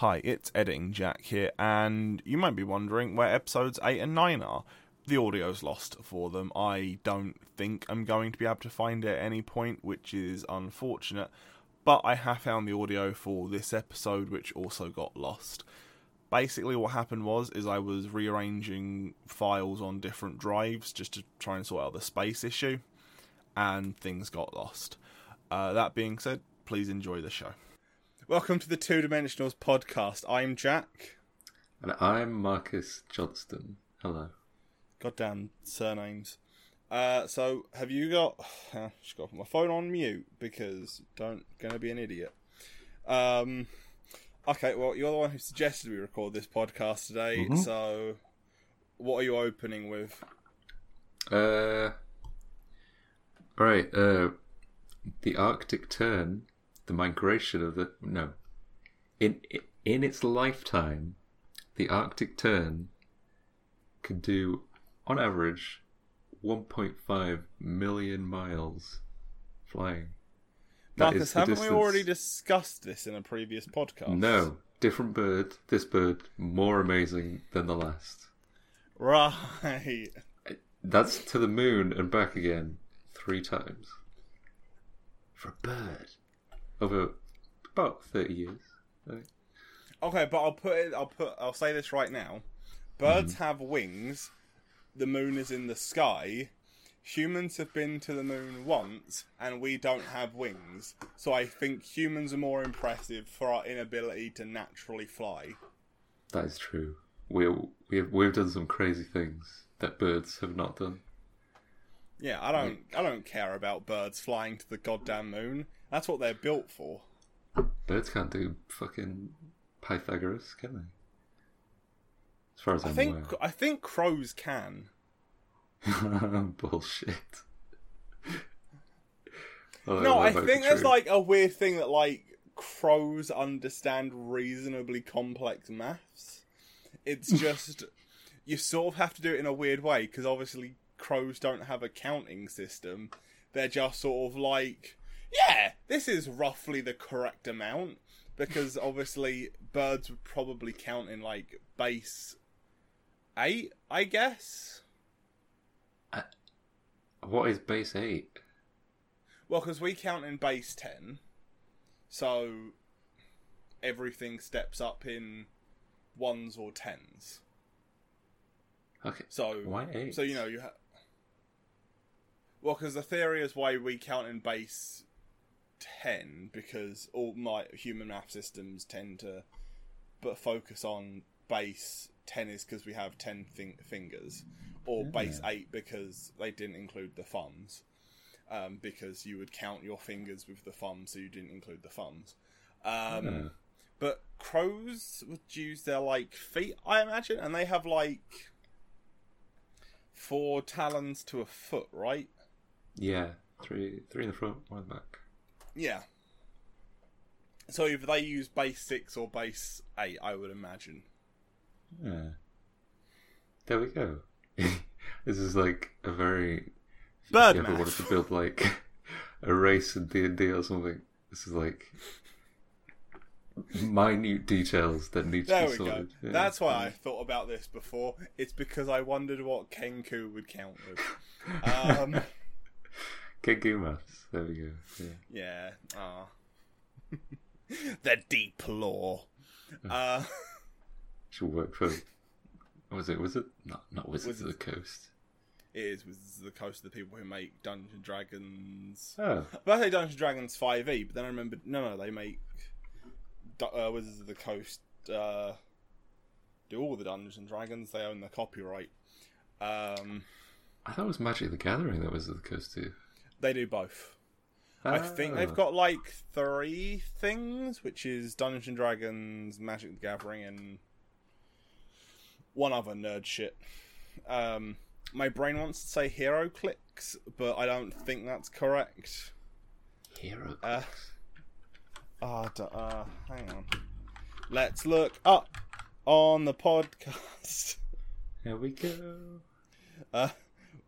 Hi, it's Editing Jack here, and you might be wondering where episodes 8 and 9 are. The audio's lost for them. I don't think I'm going to be able to find it at any point, which is unfortunate, but I have found the audio for this episode, which also got lost. Basically, what happened was is I was rearranging files on different drives just to try and sort out the space issue, and things got lost. Uh, that being said, please enjoy the show. Welcome to the Two Dimensionals podcast. I'm Jack. And I'm Marcus Johnston. Hello. Goddamn surnames. Uh, so have you got? Uh, just got my phone on mute because don't gonna be an idiot. Um. Okay, well you're the one who suggested we record this podcast today. Mhm. So, what are you opening with? Uh, right. Uh, the Arctic tern, the migration of the no, in in its lifetime, the Arctic tern could do, on average, 1.5 million miles flying. That Marcus, haven't we already discussed this in a previous podcast? No, different bird. This bird more amazing than the last. Right. That's to the moon and back again three times. For a bird. Over about 30 years. Okay, but I'll put it. I'll put. I'll say this right now. Birds Mm-hmm. have wings. The moon is in the sky. Humans have been to the moon once, and we don't have wings. So I think humans are more impressive for our inability to naturally fly. That is true. We, we have, we've done some crazy things that birds have not done. Yeah, I don't. I don't care about birds flying to the goddamn moon. That's what they're built for. Birds can't do fucking Pythagoras, can they? As far as I I'm think. I think crows can. Bullshit. No, I think there's like a weird thing that like crows understand reasonably complex maths. It's just you sort of have to do it in a weird way because obviously crows don't have a counting system. They're just sort of like, yeah, this is roughly the correct amount because obviously birds would probably count in like base eight, I guess. Uh, what is base 8? Well, because we count in base 10, so everything steps up in ones or tens. Okay. So, Why 8? so you know, you have. Well, because the theory is why we count in base 10, because all my human math systems tend to but focus on base 10 is because we have 10 thing- fingers, or base 8 because they didn't include the thumbs um, because you would count your fingers with the thumbs, so you didn't include the thumbs. Um, Yeah. But crows would use their like feet, I imagine, and they have like four talons to a foot, right? Yeah, three, three in the front, one in the back. Yeah. So either they use base six or base eight, I would imagine. Yeah. There we go. this is like a very. if Bird you ever wanted to build like a race in D and D or something, this is like minute details that need to be sorted. Yeah. That's why I thought about this before. It's because I wondered what Kenku would count with. Um, Kenku maths. There we go. Yeah. yeah. Ah. the deep lore. Uh, Should work for. Was it? Was it? Not not Wizards of the Coast. it is with the coast the people who make Dungeons and Dragons. Oh, But I say Dungeons and Dragons 5e, but then I remembered no, no, they make uh, Wizards of the Coast uh, do all the Dungeons and Dragons. They own the copyright. Um, I thought it was Magic the Gathering that was of the Coast too. They do both. I think Ah. they've got like three things, which is Dungeons and Dragons, Magic the Gathering, and one other nerd shit. Um, my brain wants to say HeroClix, but I don't think that's correct. Hero. Uh, Ah, uh, hang on. Let's look up on the podcast. Here we go. Uh,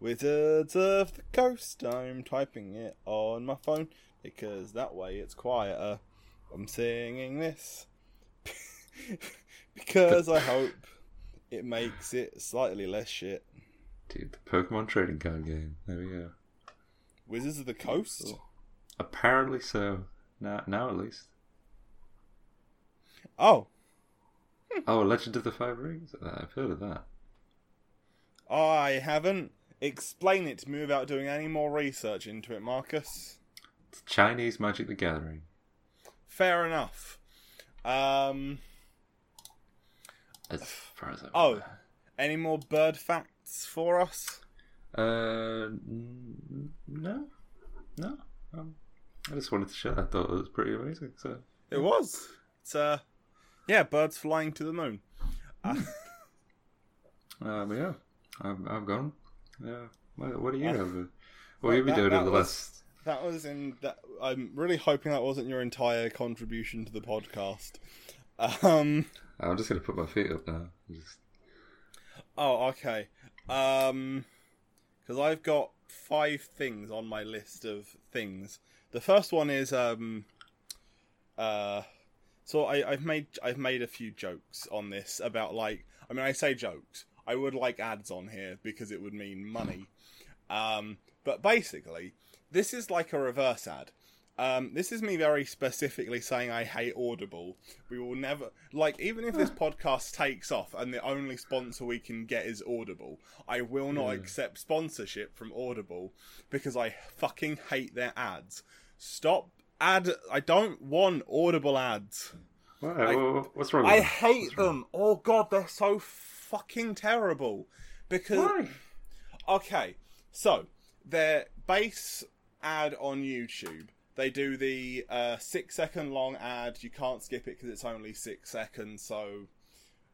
Wizards of the Coast. I'm typing it on my phone because that way it's quieter. I'm singing this. because I hope it makes it slightly less shit. Dude, the Pokemon trading card game. There we go. Wizards of the Coast. Oh. Apparently so. Now, now at least. Oh, Oh, Legend of the Five Rings. I've heard of that. I haven't. Explain it to me without doing any more research into it, Marcus. It's Chinese Magic the Gathering. Fair enough. Um, As far as I'm oh, aware. any more bird facts for us? Uh, no, no. Um, I just wanted to share. I thought it was pretty amazing. So It was. It's uh, yeah, birds flying to the moon. Uh, Um, yeah, I've, I've gone. Yeah. What, what do you Uh, have? What well, have you been doing over the last? that was in. That I'm really hoping that wasn't your entire contribution to the podcast. Um. I'm just gonna put my feet up now. Just Oh, okay. Um, because I've got five things on my list of things. The first one is um, uh, so I, I've made I've made a few jokes on this about like I mean I say jokes. I would like ads on here because it would mean money. Um, but basically, this is like a reverse ad. Um, this is me very specifically saying I hate Audible. We will never like even if this podcast takes off and the only sponsor we can get is Audible, I will not accept sponsorship from Audible because I fucking hate their ads. Stop ad. I don't want Audible ads. what, what- what's wrong? With I hate them. Oh god, they're so fucking terrible. Because Why? okay, so their base ad on YouTube, they do the uh, six second long ad. You can't skip it because it's only six seconds. So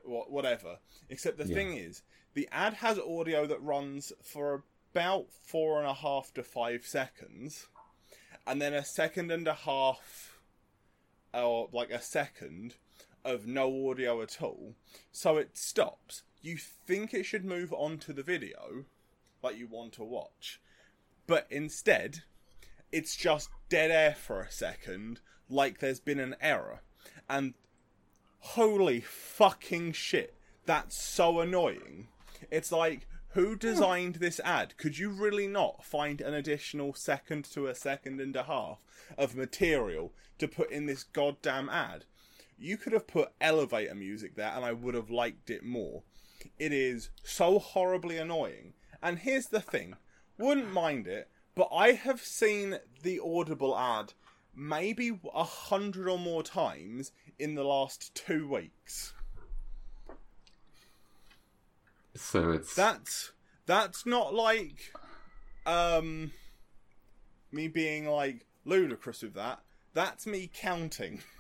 wha- whatever. Except the Yeah. thing is, the ad has audio that runs for about four and a half to five seconds, and then a second and a half, or like a second of no audio at all. So it stops. You think it should move on to the video, like you want to watch, but instead, it's just dead air for a second, like there's been an error. And holy fucking shit, that's so annoying. It's like, who hmm. designed this ad? Could you really not find an additional second to a second and a half of material to put in this goddamn ad? You could have put elevator music there and I would have liked it more. It is so horribly annoying. And here's the thing wouldn't mind it, but I have seen the Audible ad maybe a hundred or more times in the last two weeks. So it's That's that's not like um me being like ludicrous with that. That's me counting.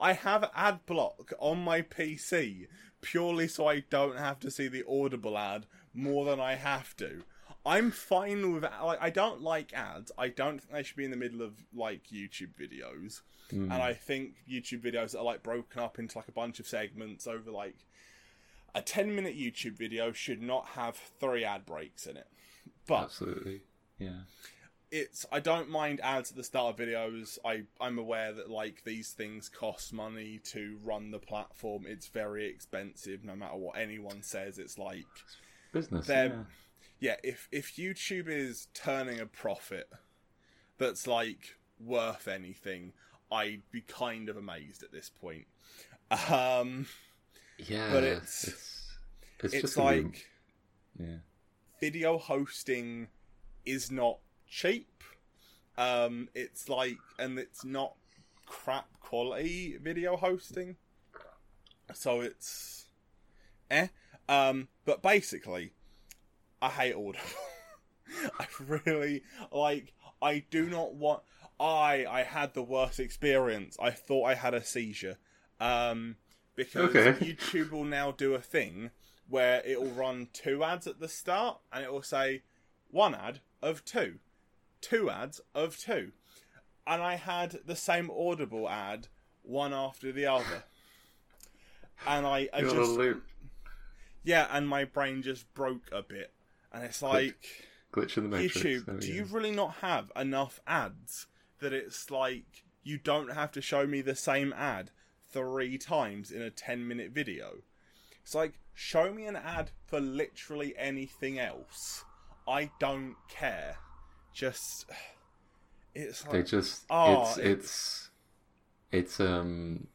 I have ad block on my PC purely so I don't have to see the Audible ad more than I have to. I'm fine with like I don't like ads. I don't think they should be in the middle of like YouTube videos. Hmm. And I think YouTube videos are like broken up into like a bunch of segments over like a 10 minute YouTube video should not have three ad breaks in it. But Absolutely. Yeah. It's I don't mind ads at the start of videos. I I'm aware that like these things cost money to run the platform. It's very expensive no matter what anyone says. It's like Business. Yeah. yeah, if if YouTube is turning a profit that's like worth anything, I'd be kind of amazed at this point. Um Yeah. but it's- it's, it's, it's like yeah. video hosting is not cheap. Um, it's like, and it's not crap quality video hosting. So it's, eh. Um, but basically, I hate Audible. I really like. I do not want. I I had the worst experience. I thought I had a seizure. Um, because Okay. YouTube will now do a thing where it will run two ads at the start, and it will say one ad of two, two ads of two, and I had the same Audible ad one after the other, and I, I You're on a just yeah, and my brain just broke a bit, and it's like. Glitch in the matrix. YouTube, There do go. you really not have enough ads that it's like you don't have to show me the same ad three times in a 10 minute video. It's like, show me an ad for literally anything else. I don't care. Just. It's like. They just Oh, it's it- it's it's um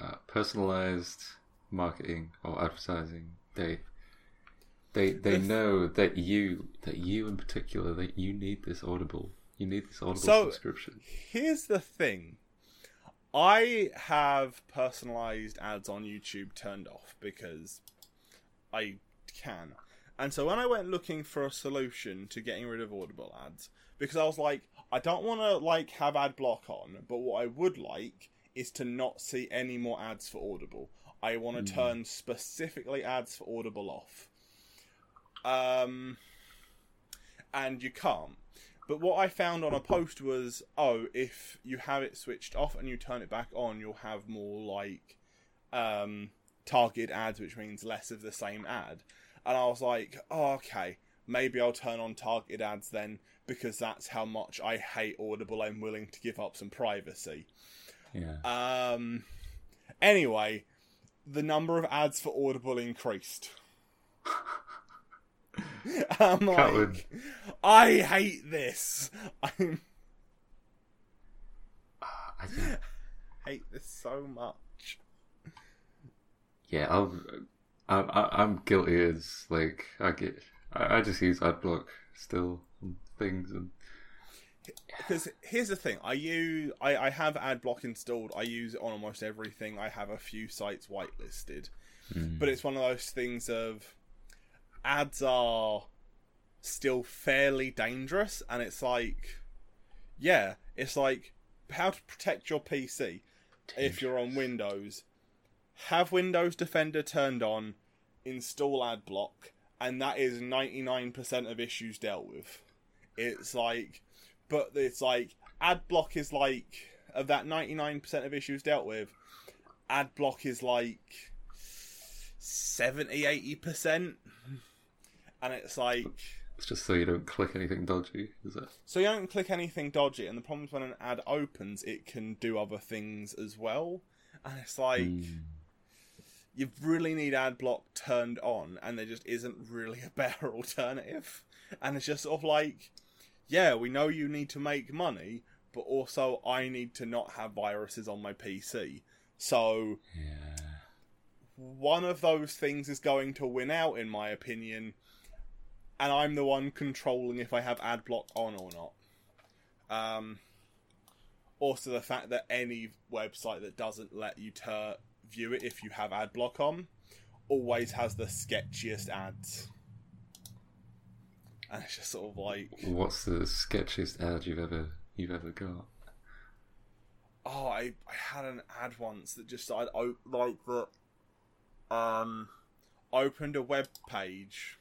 uh, personalized marketing or advertising. They they they The- know that you that you in particular that you need this Audible. You need this Audible So- subscription. Here's the thing. I have personalized ads on YouTube turned off because I can. And so when I went looking for a solution to getting rid of Audible ads, because I was like, I don't want to like have ad block on, but what I would like is to not see any more ads for Audible. I want to turn specifically ads for Audible off. Um, and you can't. But what I found on a post was, oh, if you have it switched off and you turn it back on, you'll have more like um, targeted ads, which means less of the same ad. And I was like, oh, okay, maybe I'll turn on targeted ads then, because that's how much I hate Audible. I'm willing to give up some privacy. Yeah. Um. Anyway, the number of ads for Audible increased. I'm like, I hate this. I I think hate this so much. yeah, I'll I'm I- I'm guilty as like I get I, I just use AdBlock still on things and Because here's the thing, I use I, I have AdBlock installed. I use it on almost everything. I have a few sites whitelisted, hmm. but it's one of those things of ads are still fairly dangerous, and it's like, yeah, it's like how to protect your PC if you're on Windows. Have Windows Defender turned on, install AdBlock, and that is 99% of issues dealt with. It's like, but it's like AdBlock is like of that 99% of issues dealt with, AdBlock is like 70 80%. And it's like it's just so you don't click anything dodgy, is it? so you don't click anything dodgy, and the problem is when an ad opens, it can do other things as well. And it's like hmm. You really need ad block turned on, and there just isn't really a better alternative. And it's just sort of like, yeah, we know you need to make money, but also I need to not have viruses on my PC. So Yeah. one of those things is going to win out, in my opinion, and I'm the one controlling if I have ad block on or not. Um, also, the fact that any website that doesn't let you tur- view it if you have ad block on always has the sketchiest ads. And it's just sort of like, What's the sketchiest ad you've ever you've ever got? oh, I, I had an ad once that just o- like that. Um, opened a web page.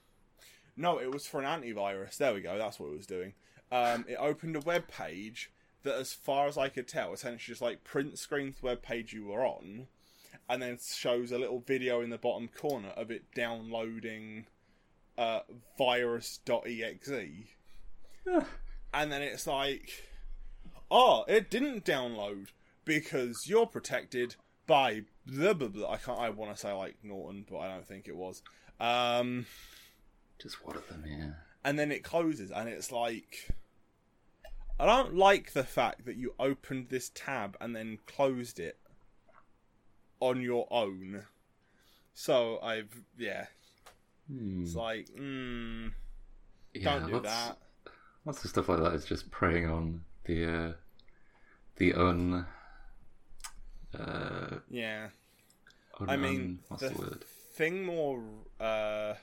No, it was for an antivirus. There we go. That's what it was doing. Um, it opened a web page that, as far as I could tell, essentially just like print screens the web page you were on, and then shows a little video in the bottom corner of it downloading uh, virus.exe. and then it's like, oh, it didn't download because you're protected by blah blah blah. I can't. I want to say like Norton, but I don't think it was. Um, Just one of them, yeah. and then it closes, and it's like, I don't like the fact that you opened this tab and then closed it on your own. So I've yeah, Hmm. it's like, mm, yeah don't do lots, that. Lots of stuff like that is just preying on the uh, the un. Uh, Yeah. un, I mean, un- what's the the word? thing more. uh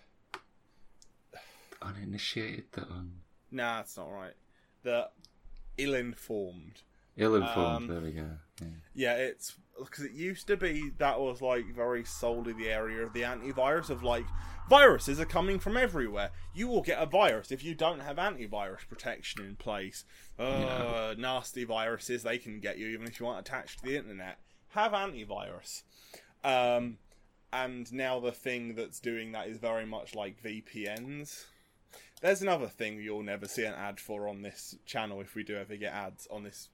Uninitiated, the un. Nah, it's not right. The ill-informed. Ill-informed. Um, there we go. Yeah. Yeah, it's because it used to be that was like very solely the area of the antivirus of like viruses are coming from everywhere. You will get a virus if you don't have antivirus protection in place. Uh, nasty viruses they can get you even if you aren't attached to the internet. Have antivirus. Um, and now the thing that's doing that is very much like VPNs. There's another thing you'll never see an ad for on this channel if we do ever get ads on this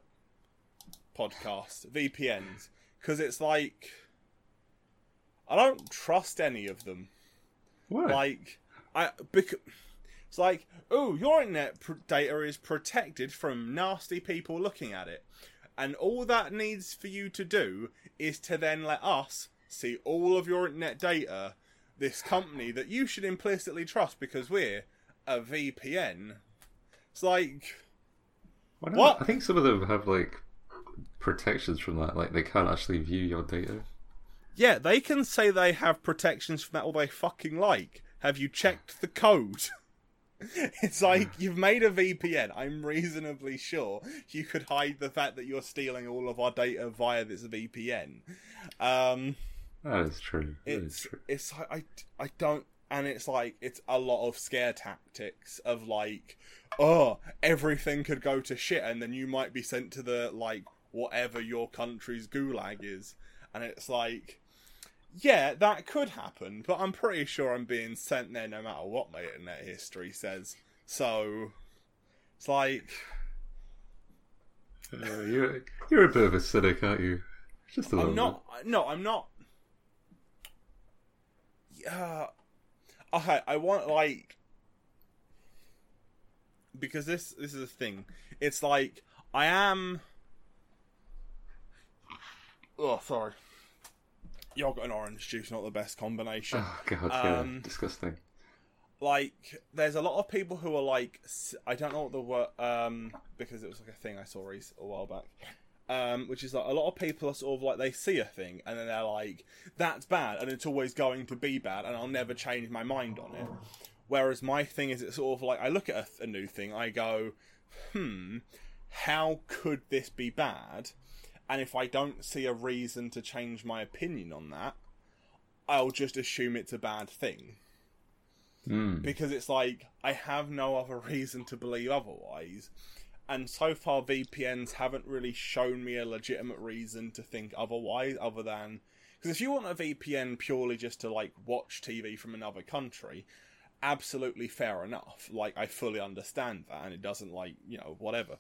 podcast VPNs because it's like I don't trust any of them. Why? Like I because it's like oh your internet pr- data is protected from nasty people looking at it, and all that needs for you to do is to then let us see all of your internet data. This company that you should implicitly trust because we're a VPN. It's like what? I think some of them have like protections from that. Like they can't actually view your data. Yeah, they can say they have protections from that all they fucking like. Have you checked the code? it's like you've made a VPN. I'm reasonably sure you could hide the fact that you're stealing all of our data via this VPN. Um, That is true. That is it's true. it's like I I don't and it's like it's a lot of scare tactics of like oh everything could go to shit and then you might be sent to the like whatever your country's gulag is and it's like yeah that could happen but i'm pretty sure i'm being sent there no matter what my internet history says so it's like Uh, you're you're a bit of a cynic, aren't you? Just a little I'm not. No, I'm not. Yeah. Okay, I want like because this this is a thing. It's like I am. Oh, sorry. Yogurt and orange juice not the best combination. Oh god, yeah, Um, disgusting. like there's a lot of people who are like I don't know what the word um because it was like a thing I saw a while back um which is like a lot of people are sort of like they see a thing and then they're like that's bad and it's always going to be bad and I'll never change my mind on it whereas my thing is it's sort of like I look at a, a new thing I go hmm how could this be bad and if I don't see a reason to change my opinion on that I'll just assume it's a bad thing Mm. because it's like I have no other reason to believe otherwise. And so far, VPNs haven't really shown me a legitimate reason to think otherwise, other than because if you want a VPN purely just to like watch TV from another country, absolutely fair enough. Like I fully understand that, and it doesn't like you know whatever.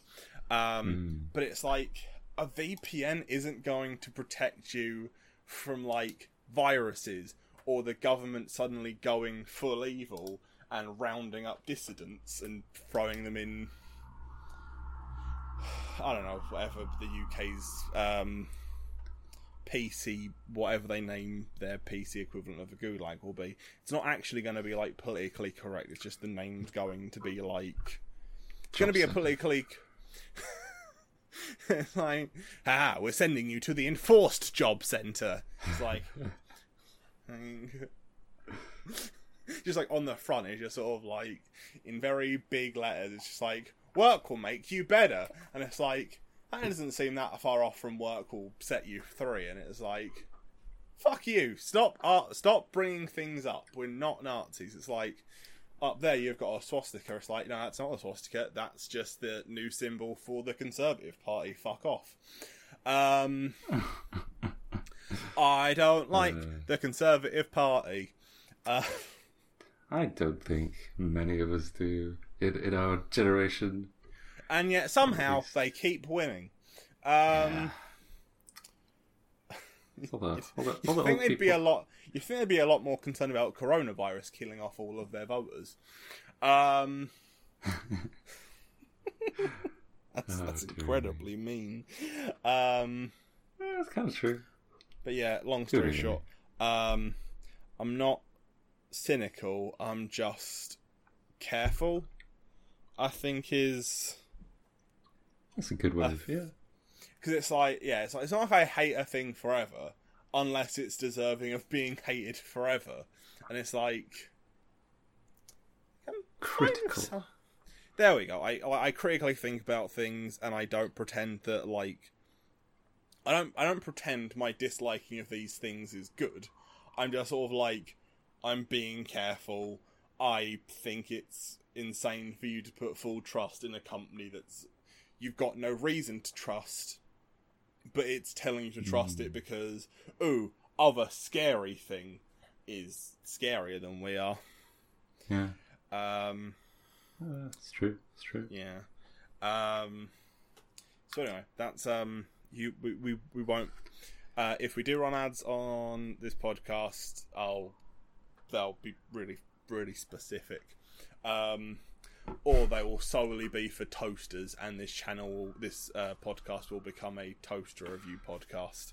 Um, But it's like a VPN isn't going to protect you from like viruses or the government suddenly going full evil and rounding up dissidents and throwing them in I don't know, whatever the UK's um, PC, whatever they name their PC equivalent of a gulag will be. It's not actually going to be like politically correct. It's just the name's going to be like. It's going to be a politically. like, ah, we're sending you to the enforced job centre. It's like. just like on the front, it's just sort of like in very big letters. It's just like work will make you better, and it's like that doesn't seem that far off from work will set you free. And it's like, fuck you, stop, uh, stop bringing things up. We're not Nazis. It's like up there you've got a swastika. It's like no, that's not a swastika. That's just the new symbol for the Conservative Party. Fuck off. Um, I don't like Uh. the Conservative Party. Uh, I don't think many of us do in, in our generation. and yet somehow they keep winning. Um, All the, all the, all old think they'd be a lot? You think they'd be a lot more concerned about coronavirus killing off all of their voters? Um, that's, Oh, that's incredibly mean. Um, Yeah, that's kind of true. but yeah, long story short, um, I'm not cynical. I'm just careful. I think is That's a good way. of yeah. because it's like yeah, it's, like, it's not like I hate a thing forever unless it's deserving of being hated forever, and it's like I'm Critical. There we go. I I critically think about things, and I don't pretend that like I don't I don't pretend my disliking of these things is good. I'm just sort of like I'm being careful. I think it's insane for you to put full trust in a company that's you've got no reason to trust, but it's telling you to trust it because oh, other scary thing is scarier than we are. Yeah. Um, Uh, it's true. It's true. yeah. Um, so anyway, that's um, you we we, we won't. Uh, if we do run ads on this podcast, I'll they'll be really really specific. Um, or they will solely be for toasters, and this channel, will, this uh, podcast, will become a toaster review podcast.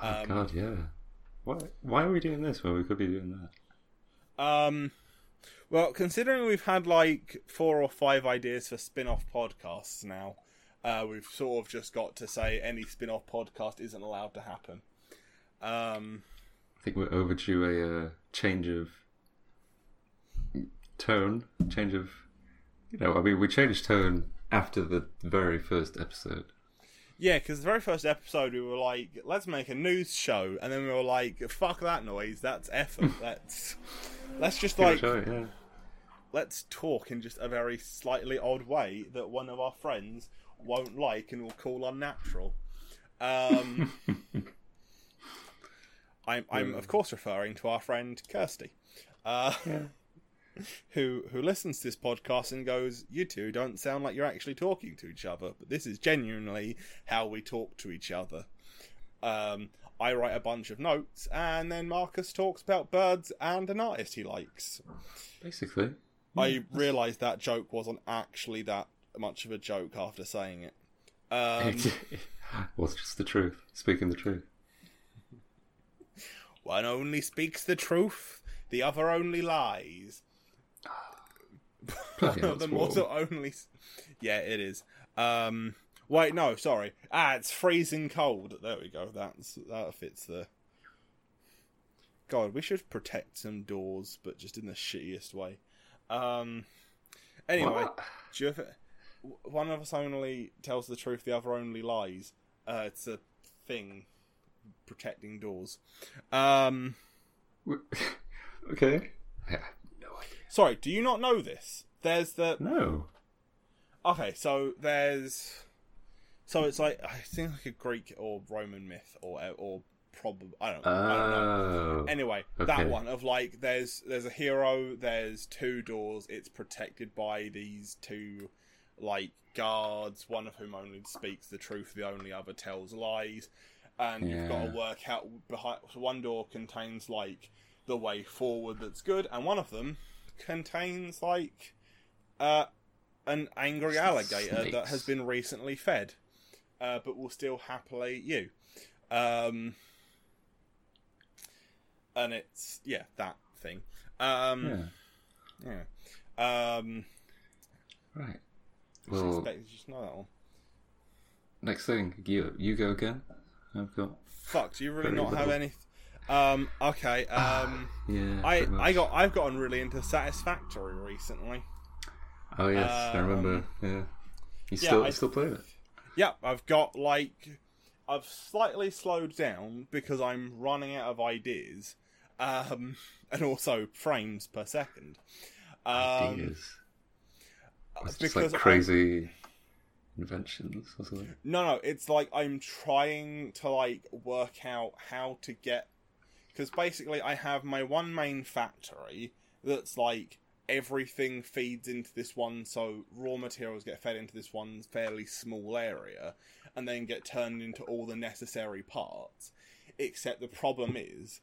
Oh Um, God, yeah. Why? Why are we doing this when we could be doing that? Um, well, considering we've had like four or five ideas for spin-off podcasts now, uh, we've sort of just got to say any spin-off podcast isn't allowed to happen. Um, I think we're overdue a uh, change of tone, change of, you know, I mean, we changed tone after the very first episode. yeah, because the very first episode we were like, let's make a news show, and then we were like, fuck that noise, that's effort. let's let's just like right, yeah. let's talk in just a very slightly odd way that one of our friends won't like and will call unnatural. Um, I'm, I'm of course referring to our friend Kirsty, uh, Yeah. Who who listens to this podcast and goes, "You two don't sound like you're actually talking to each other, but this is genuinely how we talk to each other." Um, I write a bunch of notes, and then Marcus talks about birds and an artist he likes. Basically. I realised that joke wasn't actually that much of a joke after saying it. Um, well, it's just the truth. Speaking the truth. one only speaks the truth, the other only lies. Bloody One hell, of them it's warm. also only. Yeah, it is. Um, wait, no, sorry. Ah, it's freezing cold. There we go. That's that fits the. God, we should protect some doors, but just in the shittiest way. Um. Anyway, What? do you ever, one of us only tells the truth, the other only lies. Uh, it's a thing protecting doors. Um, okay. I have no idea. Sorry, do you not know this? There's the No. okay, so there's so it's like I think like a Greek or Roman myth or or probably I don't I don't know. Oh. Anyway, Okay. that one of like there's there's a hero, there's two doors, it's protected by these two like guards, one of whom only speaks the truth, the only other tells lies. And you've got to Yeah. work out behind so one door contains like the way forward that's good, and one of them contains like uh an angry alligator that has been recently fed, uh, but will still happily eat you. Um, and it's yeah that thing. Um, Yeah. yeah. Um, Right. Well, know that one. next thing, you you go again. I've got. Fuck, do you really not have any? Um, okay. Um, Yeah. I. I got I've gotten really into Satisfactory recently. Oh yes, I remember. um, Yeah. You yeah, still I- still playing it? Yeah, I've got like I've slightly slowed down because I'm running out of ideas, um, and also frames per second. Um, Ideas. It's just like crazy inventions or something. No, no, it's like I'm trying to like work out how to get because basically I have my one main factory that's like everything feeds into this one, so raw materials get fed into this one fairly small area and then get turned into all the necessary parts. Except the problem is,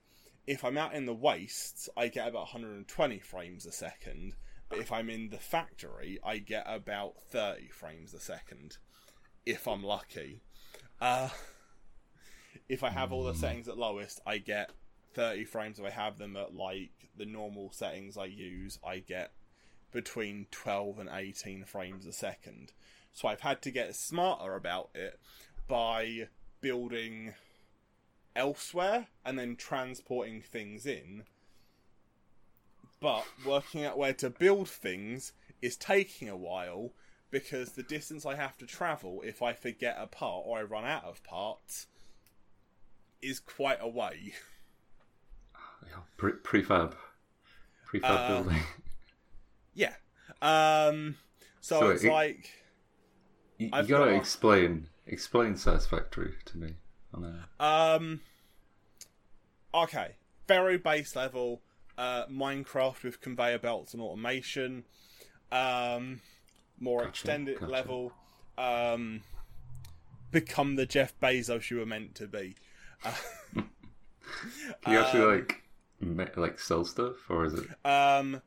if I'm out in the wastes, I get about 120 frames a second. But if I'm in the factory, I get about 30 frames a second if I'm lucky. Uh, if I have all the settings at lowest, I get 30 frames. If I have them at like the normal settings I use, I get between 12 and 18 frames a second. So I've had to get smarter about it by building elsewhere and then transporting things in. But working out where to build things is taking a while because the distance I have to travel if I forget a part or I run out of parts is quite a way. Yeah, pre- prefab, prefab Uh, building. Yeah. Um so, So it's it- like You, you gotta got- explain explain Satisfactory to me. Um okay, very base level uh Minecraft with conveyor belts and automation. Um more Gotcha, extended gotcha. level um become the Jeff Bezos you were meant to be. Can you actually Um, like like sell stuff, or is it? Um,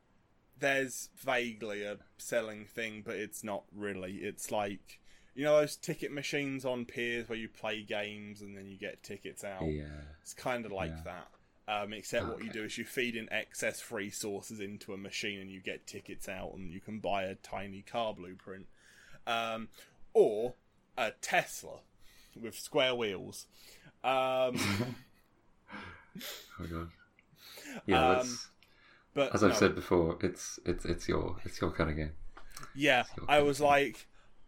there's vaguely a selling thing, but it's not really. It's like you know those ticket machines on piers where you play games and then you get tickets out. Yeah. It's kind of like Yeah. that. Um, except what you do is you feed in excess resources into a machine and you get tickets out and you can buy a tiny car blueprint. Um, or a Tesla with square wheels. Um, Oh god. Yeah, Um, but as I've no. said before. It's it's it's your it's your kind of game. Yeah, I was like,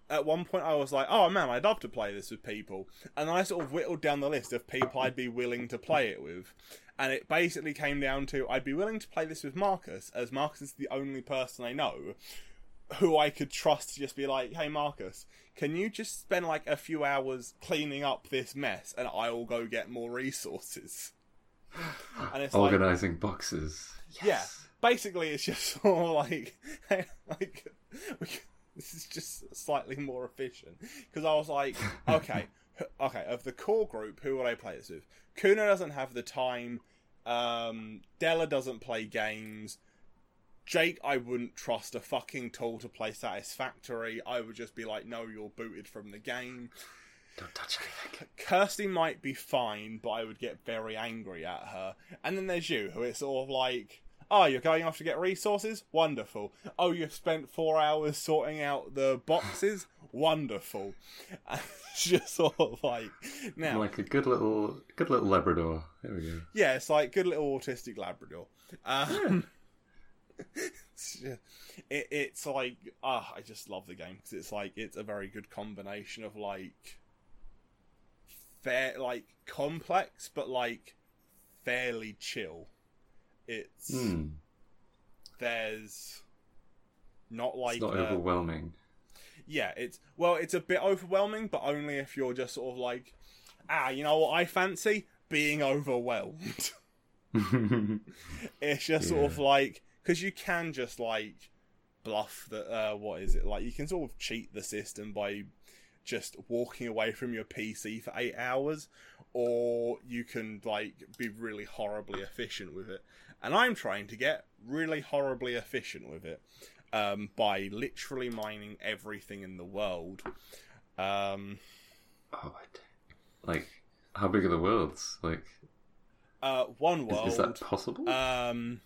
at one point, I was like, oh man, I'd love to play this with people. And I sort of whittled down the list of people I'd be willing to play it with. And it basically came down to I'd be willing to play this with Marcus, as Marcus is the only person I know who I could trust to just be like, hey Marcus, can you just spend like a few hours cleaning up this mess and I'll go get more resources? And it's like, Organizing boxes. yeah, basically, it's just sort of like, like we, this is just slightly more efficient because I was like, okay, okay, of the core group, who will I play this with? Kuna doesn't have the time. Um, Della doesn't play games. Jake, I wouldn't trust a fucking tool to play Satisfactory. I would just be like, no, you're booted from the game. Don't touch anything. Kirsty might be fine, but I would get very angry at her. And then there's you, who it's sort of like, oh, you're going off to get resources? Wonderful. Oh, you've spent four hours sorting out the boxes? Wonderful. And it's just sort of like, now, Like a good little good little Labrador. There we go. yeah, it's like good little autistic Labrador. Um, it's, just- it, it's like, ah, I just love the game because it's like it's a very good combination of like fair, like complex, but like fairly chill. It's Hmm. there's not like It's not uh, overwhelming. yeah, it's well, it's a bit overwhelming, but only if you're just sort of like, ah, you know what I fancy being overwhelmed. It's just sort of like because you can just like bluff that uh, what is it like? You can sort of cheat the system by just walking away from your PC for eight hours, or you can like be really horribly efficient with it. And I'm trying to get really horribly efficient with it um, by literally mining everything in the world. Um, oh, like how big are the worlds? Like, uh, one is, world. is that possible? Um,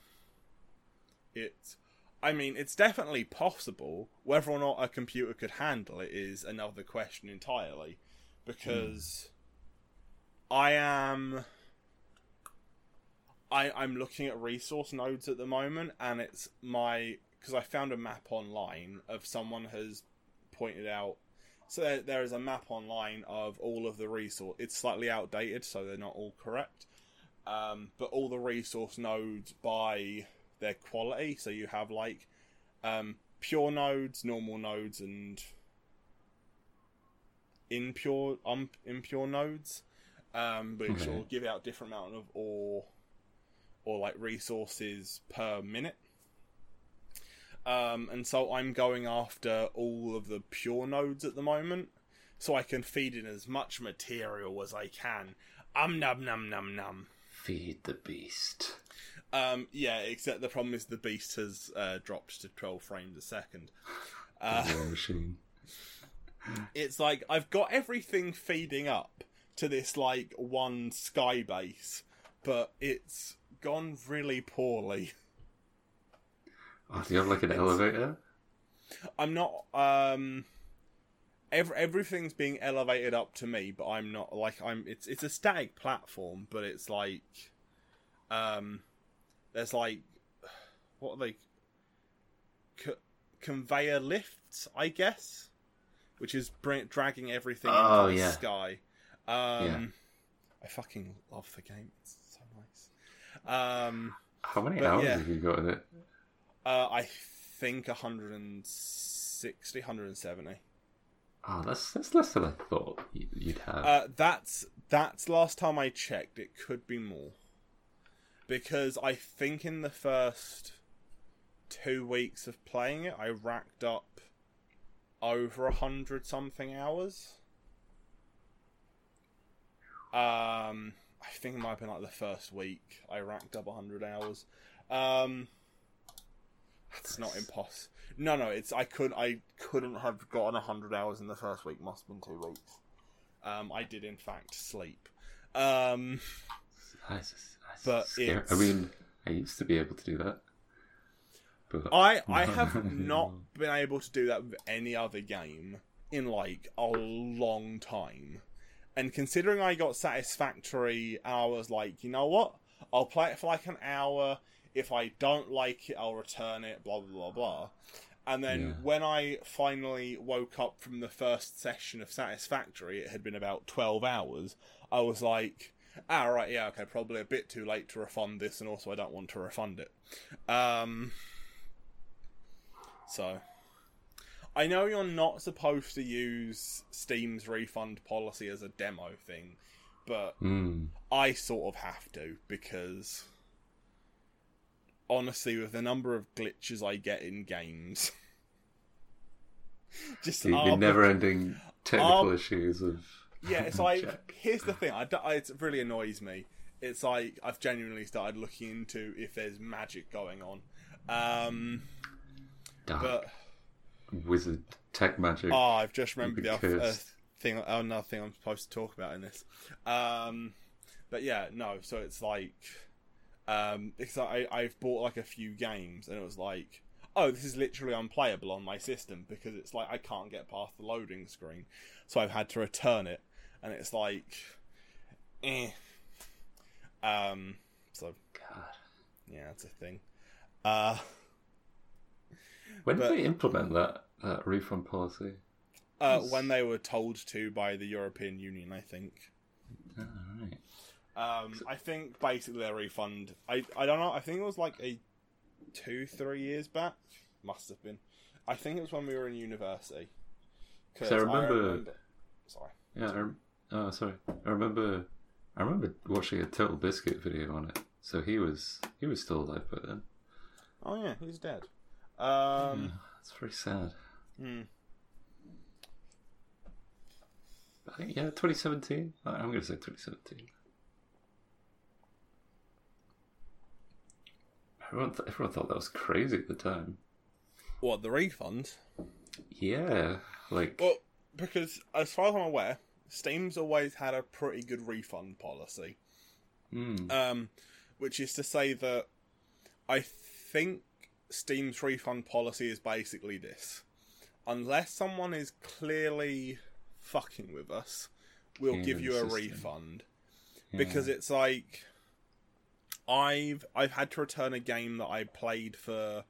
it's. I mean, it's definitely possible. Whether or not a computer could handle it is another question entirely, because I am. I I'm looking at resource nodes at the moment, and it's my because I found a map online of someone has pointed out. So there, there is a map online of all of the resource. It's slightly outdated, so they're not all correct um, but all the resource nodes by their quality. So you have like um, pure nodes, normal nodes, and impure um, impure nodes, um, which Okay. will give out different amount of ore or like resources per minute. Um, and so I'm going after all of the pure nodes at the moment, so I can feed in as much material as I can. Um num num num num. Feed the beast. Um, yeah, except the problem is the beast has uh, dropped to 12 frames a second. Uh, machine. it's like I've got everything feeding up to this like one sky base, but it's gone really poorly. Oh, do you have like an elevator? I'm not. Um, every, everything's being elevated up to me, but I'm not like I'm. It's it's a static platform, but it's like, um, there's like, what are they? Co- conveyor lifts, I guess, which is bring, dragging everything Oh, into the yeah. sky. Um, Yeah. I fucking love the game. It's so nice. Um, How many hours yeah. have you got in it? uh, I think 160, 170. Oh, that's that's less than I thought you'd have. Uh, that's that's last time I checked. It could be more because I think in the first two weeks of playing it, I racked up over a hundred something hours. Um, I think it might have been like the first week I racked up 100 hours. Um, that's not impossible. No, no, it's I couldn't. I couldn't have gotten 100 hours in the first week. Must have been two weeks. Um, I did in fact sleep. Um, But scary. I mean, I used to be able to do that. But I I have not been able to do that with any other game in like a long time. And considering I got satisfactory, I was like, you know what? I'll play it for like an hour. If I don't like it, I'll return it. Blah blah blah blah. And then Yeah. when I finally woke up from the first session of Satisfactory, it had been about twelve hours. I was like, ah, right, yeah, okay, probably a bit too late to refund this, and also I don't want to refund it. Um, so, I know you're not supposed to use Steam's refund policy as a demo thing, but Mm. I sort of have to because honestly, with the number of glitches I get in games, just the, never-ending technical issues of yeah, it's like here's the thing. I, it really annoys me. It's like I've genuinely started looking into if there's magic going on. Um, dark but wizard tech magic. Oh, I've just remembered the other uh, thing. Oh, another thing I'm supposed to talk about in this. Um, but yeah, no. So it's like, um, because I I've bought like a few games and it was like, oh, this is literally unplayable on my system because it's like I can't get past the loading screen, so I've had to return it, and it's like, eh. Um. So God. yeah, that's a thing. Uh. When but- did they implement that that refund policy? Uh, when they were told to by the European Union, I think. All right. Um, I think basically their refund. I I don't know. I think it was like a two three years back. Must have been. I think it was when we were in university. 'Cause So I remember- Sorry. Yeah. Oh, sorry. I remember. I remember watching a TotalBiscuit video on it. So he was he was still alive by then. Oh yeah, he's dead. Um. It's very sad. hmm. I think, yeah, 2017. I- I'm going to say 2017. Everyone, th- everyone thought that was crazy at the time. What the refund? Yeah, like Well, because as far as I'm aware, Steam's always had a pretty good refund policy. mm, um, which is to say that I think Steam's refund policy is basically this: unless someone is clearly fucking with us, we'll Game give you a system. refund yeah. because it's like I've I've had to return a game that I played for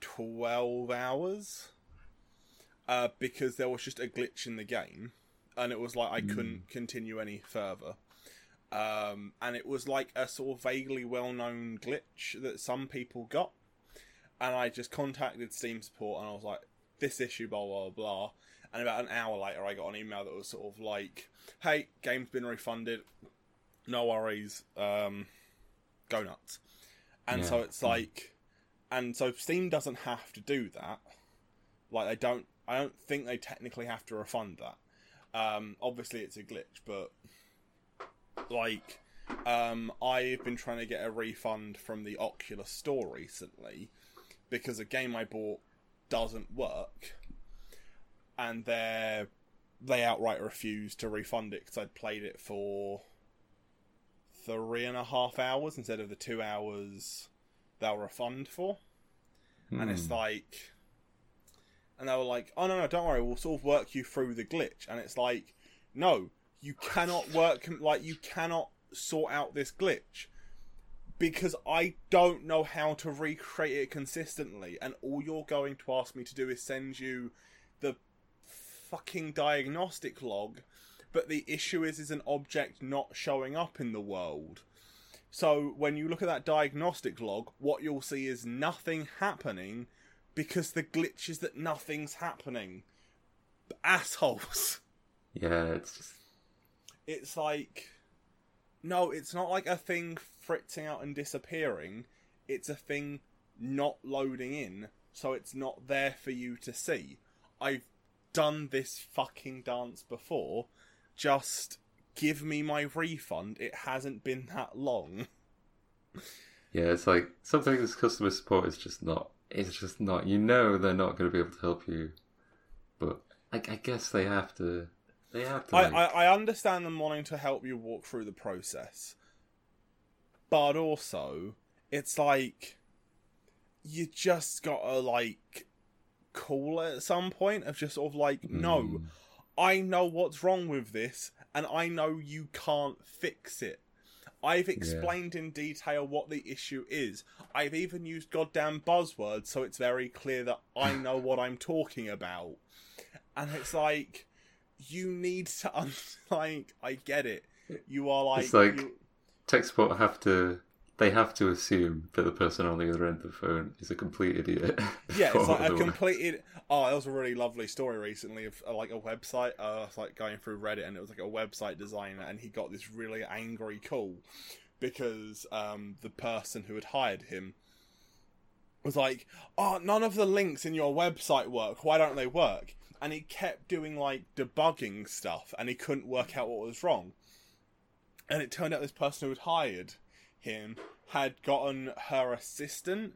twelve hours uh, because there was just a glitch in the game, and it was like I couldn't continue any further. Um, and it was like a sort of vaguely well-known glitch that some people got, and I just contacted Steam support and I was like, "This issue, blah blah blah." And about an hour later, I got an email that was sort of like, "Hey, game's been refunded. No worries. Um, go nuts." And so it's like, and so Steam doesn't have to do that. Like they don't. I don't think they technically have to refund that. Um, obviously, it's a glitch, but like, um, I've been trying to get a refund from the Oculus store recently because a game I bought doesn't work, and they they outright refused to refund it because I'd played it for three and a half hours instead of the two hours they'll refund for and it's Hmm. like and they were like oh no no don't worry we'll sort of work you through the glitch. And it's like no you cannot work like you cannot sort out this glitch because i don't know how to recreate it consistently and all you're going to ask me to do is send you the fucking diagnostic log but the issue is is an object not showing up in the world. So when you look at that diagnostic log, what you'll see is nothing happening because the glitch is that nothing's happening. Assholes. yeah, it's just It's like no, it's not like a thing fritzing out and disappearing. It's a thing not loading in, so it's not there for you to see. I've done this fucking dance before. Just give me my refund. It hasn't been that long. Yeah, it's like sometimes customer support is just not. It's just not. You know they're not going to be able to help you, but I, I guess they have to. They have to. I, like- I, I understand them wanting to help you walk through the process, but also it's like you just gotta like call it at some point of just sort of like no, Mm. I know what's wrong with this, and I know you can't fix it. I've explained in detail what the issue is. I've even used goddamn buzzwords so it's very clear that I know what I'm talking about. And it's like, you need to, un- like, I get it. You are like, It's like- you- tech support have to. They have to assume that the person on the other end of the phone is a complete idiot. yeah, it's like a completed. Oh, that was a really lovely story recently of uh, like a website. Uh, I was like going through Reddit, and it was like a website designer, and he got this really angry call because um, the person who had hired him was like, "Oh, none of the links in your website work. Why don't they work?" And he kept doing like debugging stuff, and he couldn't work out what was wrong. And it turned out this person who had hired him had gotten her assistant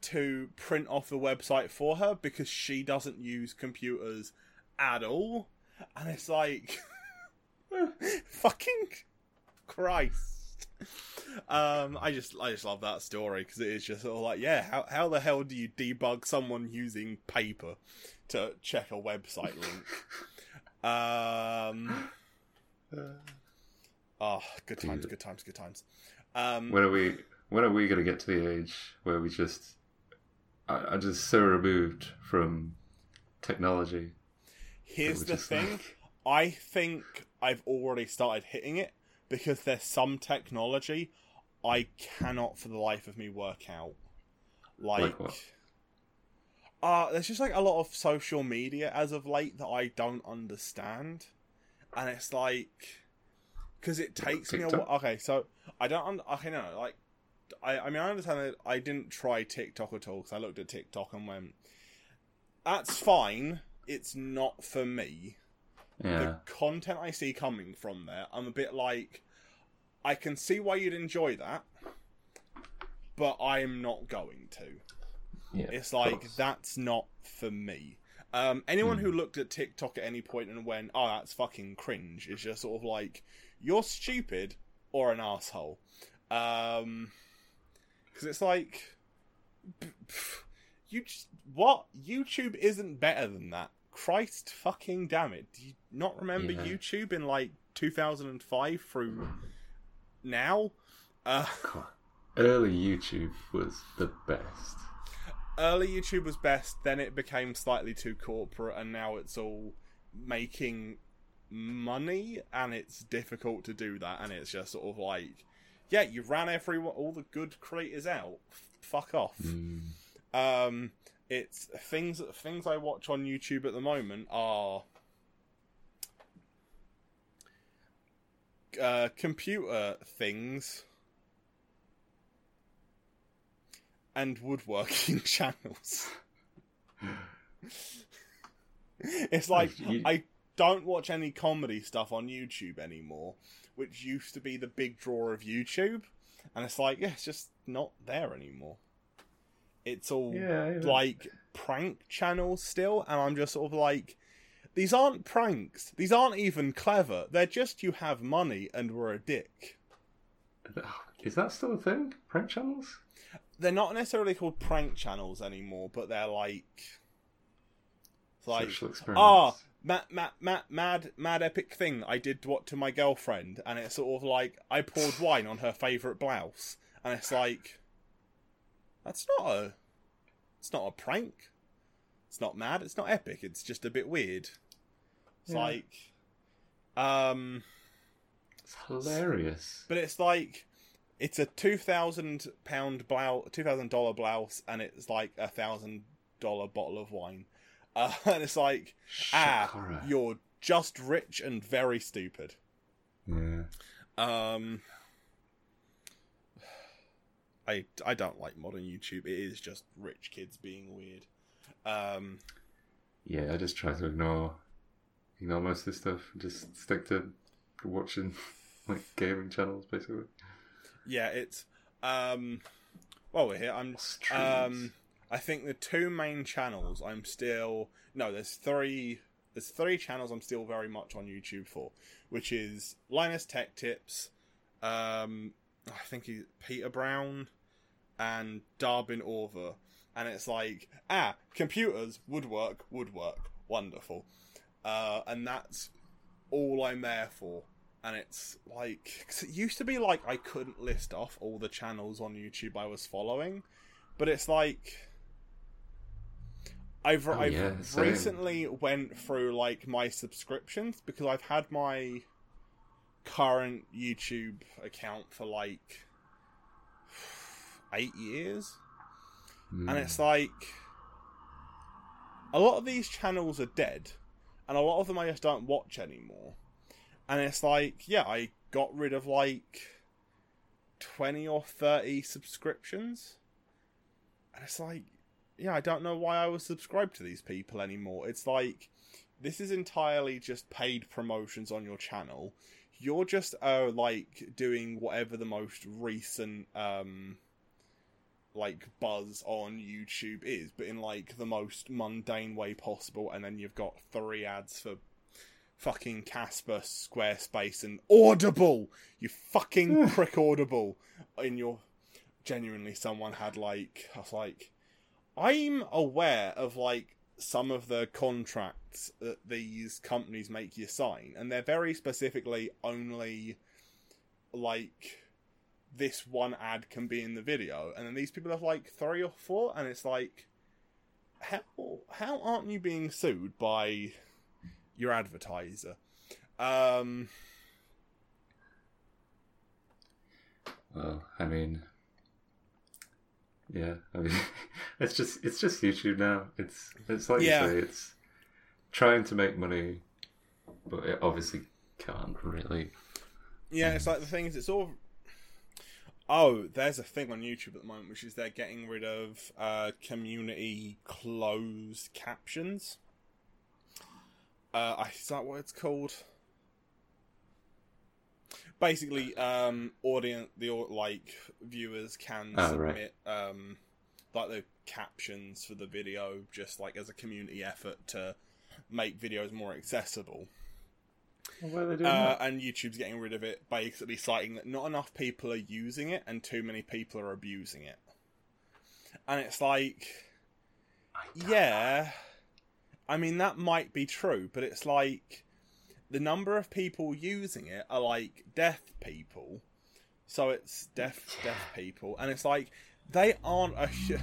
to print off the website for her because she doesn't use computers at all. And it's like, fucking Christ. Um, I just, I just love that story because it is just sort of like, yeah, how how the hell do you debug someone using paper to check a website link? Um, oh, good times, good times, good times. Um, When are we? When are we going to get to the age where we just I, I'm just so removed from technology? here's the thing. like- I think I've already started hitting it because there's some technology I cannot for the life of me work out. Like, Like uh, there's just like a lot of social media as of late that I don't understand, and it's like because it takes me a while. Okay, so I don't. Un- okay, no, like I, I mean, I understand that I didn't try TikTok at all because I looked at TikTok and went, "That's fine. It's not for me." Yeah, the content I see coming from there, I'm a bit like, I can see why you'd enjoy that, but I'm not going to. yeah. It's like that's not for me. Um, anyone Hmm. who looked at TikTok at any point and went, "Oh, that's fucking cringe," is just sort of like, "You're stupid or an asshole," because it's like, you just what YouTube isn't better than that. Christ fucking damn it! Do you not remember Yeah. YouTube in like 2005 through now? Uh, God. Early YouTube was the best. early YouTube was best, then it became slightly too corporate, and now it's all making money, and it's difficult to do that, and it's just sort of like, yeah, you ran everyone, all the good creators out. Fuck off. Mm. Um, it's things things I watch on YouTube at the moment are uh, computer things and woodworking channels. it's like You- I don't watch any comedy stuff on YouTube anymore, which used to be the big draw of YouTube, and it's like yeah, it's just not there anymore. It's all Yeah, like prank channels still, and I'm just sort of like, these aren't pranks. These aren't even clever. They're just you have money and we're a dick. Is that still a thing? Prank channels? They're not necessarily called prank channels anymore, but they're like, like ah. Mad, mad, mad, mad, mad epic thing I did what to my girlfriend, and it's sort of like I poured wine on her favorite blouse, and it's like, that's not a, it's not a prank. It's not mad. It's not epic. It's just a bit weird. It's Yeah. like, um, It's hilarious. but it's like, it's a two thousand pound blouse, two thousand dollar blouse, and it's like a thousand dollar bottle of wine, uh, and it's like, ah, you're just rich and very stupid. Yeah. Um, I I don't like modern YouTube. It is just rich kids being weird. Um, Yeah, I just try to ignore ignore most of this stuff. Just stick to watching like gaming channels, basically. Yeah, it's um. While we're here, I'm um. I think the two main channels I'm still no. There's three. There's three channels I'm still very much on YouTube for, which is Linus Tech Tips, um, I think he, Peter Brown, and Darbin Orvar, and it's like ah, computers, woodwork, woodwork, wonderful, uh, and that's all I'm there for. And it's like, it used to be like I couldn't list off all the channels on YouTube I was following, but it's like I've Oh, I've yeah, recently went through like my subscriptions because I've had my current YouTube account for like eight years, Mm. and it's like a lot of these channels are dead, and a lot of them I just don't watch anymore. And it's like, yeah, I got rid of like twenty or thirty subscriptions, and it's like, yeah, I don't know why I was subscribed to these people anymore. It's like this is entirely just paid promotions on your channel. You're just uh like doing whatever the most recent um like buzz on YouTube is, but in like the most mundane way possible, and then you've got three ads for fucking Casper, Squarespace, and Audible. You fucking prick Audible in your. Genuinely, someone had like I was like, I'm aware of like some of the contracts that these companies make you sign, and they're very specifically only like this one ad can be in the video, and then these people have like three or four, and it's like, how how aren't you being sued by your advertiser? Um, Well, I mean, yeah, I mean, it's just it's just YouTube now. It's it's like Yeah. you say, it's trying to make money, but it obviously can't really. yeah, it's like the thing is, it's all. Oh, there's a thing on YouTube at the moment, which is they're getting rid of uh, community closed captions. Uh, I- is that what it's called? Basically, um, audience, the like viewers can Oh, right. submit um, like the captions for the video, just like as a community effort to make videos more accessible. Why are they doing Uh, and YouTube's getting rid of it, basically citing that not enough people are using it and too many people are abusing it. And it's like, yeah, I mean, that might be true, but it's like the number of people using it are like deaf people. So it's deaf, deaf people. And it's like, they aren't a.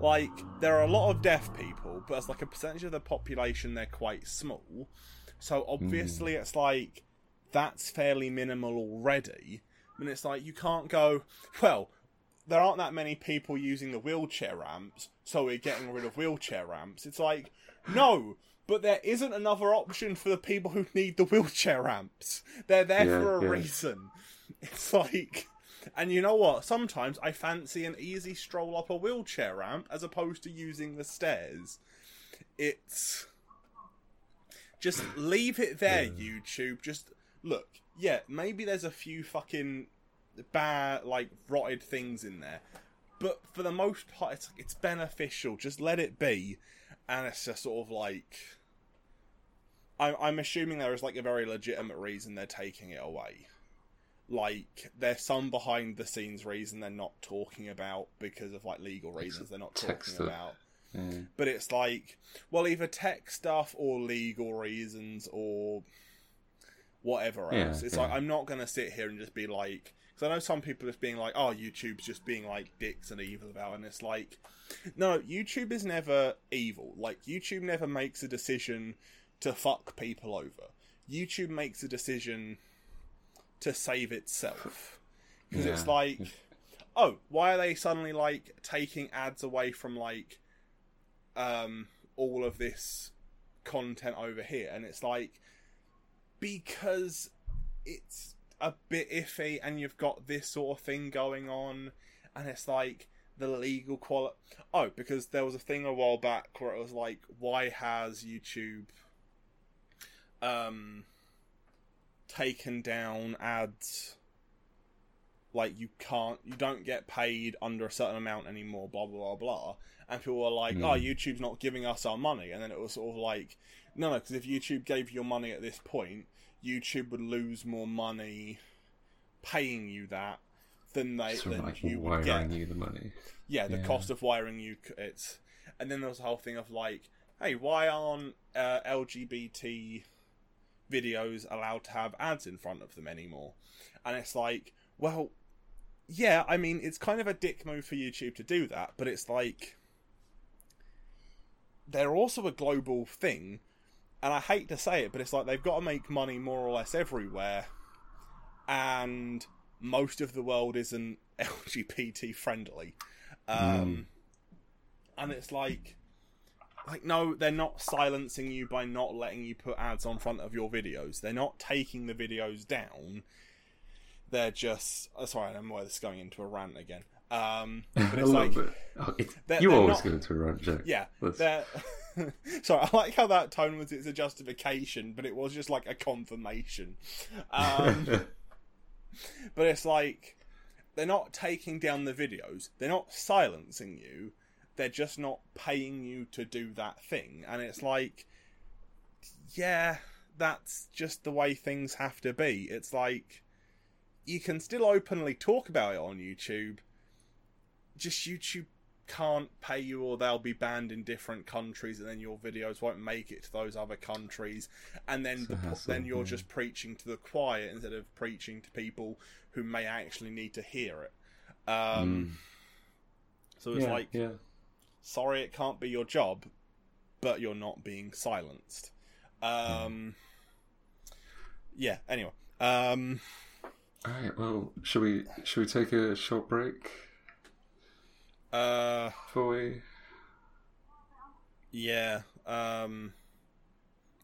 Like, there are a lot of deaf people, but as like a percentage of the population, they're quite small. So obviously, hmm. it's like that's fairly minimal already. And it's like you can't go, well, there aren't that many people using the wheelchair ramps, so we're getting rid of wheelchair ramps. It's like, no, but there isn't another option for the people who need the wheelchair ramps. They're there Yeah, for a yeah. reason. It's like, and you know what? Sometimes I fancy an easy stroll up a wheelchair ramp as opposed to using the stairs. It's just leave it there, YouTube. Just look, yeah, maybe there's a few fucking bad, like rotted things in there, but for the most part, it's it's beneficial. Just let it be, and it's just sort of like. I'm I'm assuming there is like a very legitimate reason they're taking it away. Like there's some behind the scenes reason they're not talking about because of like legal reasons they're not talking about Yeah. but it's like well either tech stuff or legal reasons or whatever Yeah, else it's yeah. like i'm not going to sit here and just be like because i know some people are just being like oh youtube's just being like dicks and evil about it. and it's like no youtube is never evil like youtube never makes a decision to fuck people over. Youtube makes a decision to save itself. Because it's like oh why are they suddenly like taking ads away from like um all of this content over here? And it's like because it's a bit iffy and you've got this sort of thing going on and it's like the legal quality oh because there was a thing a while back where it was like why has youtube um taken down ads like you can't you don't get paid under a certain amount anymore blah blah blah blah and people were like oh Mm. youtube's not giving us our money and then it was sort of like no no because if youtube gave you your money at this point youtube would lose more money paying you that than they Sort of than like you would get you the money. yeah, the Yeah. cost of wiring you c- it's and then there was the whole thing of like, hey, why aren't uh, LGBT videos allowed to have ads in front of them anymore? And it's like, well, yeah, I mean, it's kind of a dick move for YouTube to do that, but it's like they're also a global thing, and I hate to say it, but it's like they've got to make money more or less everywhere, and most of the world isn't LGBT friendly. Um, And it's like, like no, they're not silencing you by not letting you put ads on front of your videos. They're not taking the videos down. They're just oh, sorry, I'm aware this is going into a rant again. Um, but it's like. Oh, it's, they're- you they're always not- go into a rant, Jack. yeah, sorry, I like how that tone was. It's a justification, but it was just like a confirmation. Um, but it's like they're not taking down the videos. They're not silencing you. They're just not paying you to do that thing. And it's like, yeah, that's just the way things have to be. It's like you can still openly talk about it on YouTube. Just YouTube can't pay you or they'll be banned in different countries and then your videos won't make it to those other countries and then the, hassle, then you're yeah. just preaching to the choir instead of preaching to people who may actually need to hear it um, so it's yeah, like yeah. Sorry it can't be your job but you're not being silenced um, yeah anyway um, All right. Well, should we should we take a short break uh, before we? Yeah. Um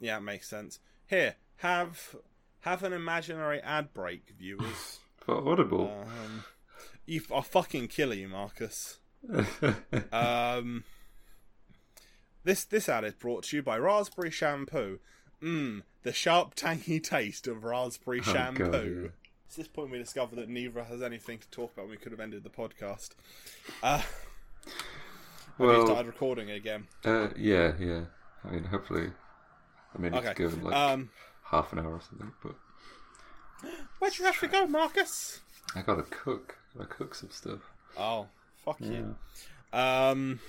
Yeah, it makes sense. Here, have have an imaginary ad break, viewers. For Audible. um you I'll fucking kill you, Marcus. Um This this ad is brought to you by Raspberry Shampoo. Mmm, the sharp tangy taste of raspberry Oh, shampoo. God. It's this point we discover that neither has anything to talk about. We could have ended the podcast. Uh, we well, started recording again. uh, yeah, yeah. I mean, hopefully, I mean, Okay. it's given like Um, half an hour or something. But where'd you have to go, Marcus? I gotta cook. I gotta cook some stuff. Oh, fuck Yeah. you. Um,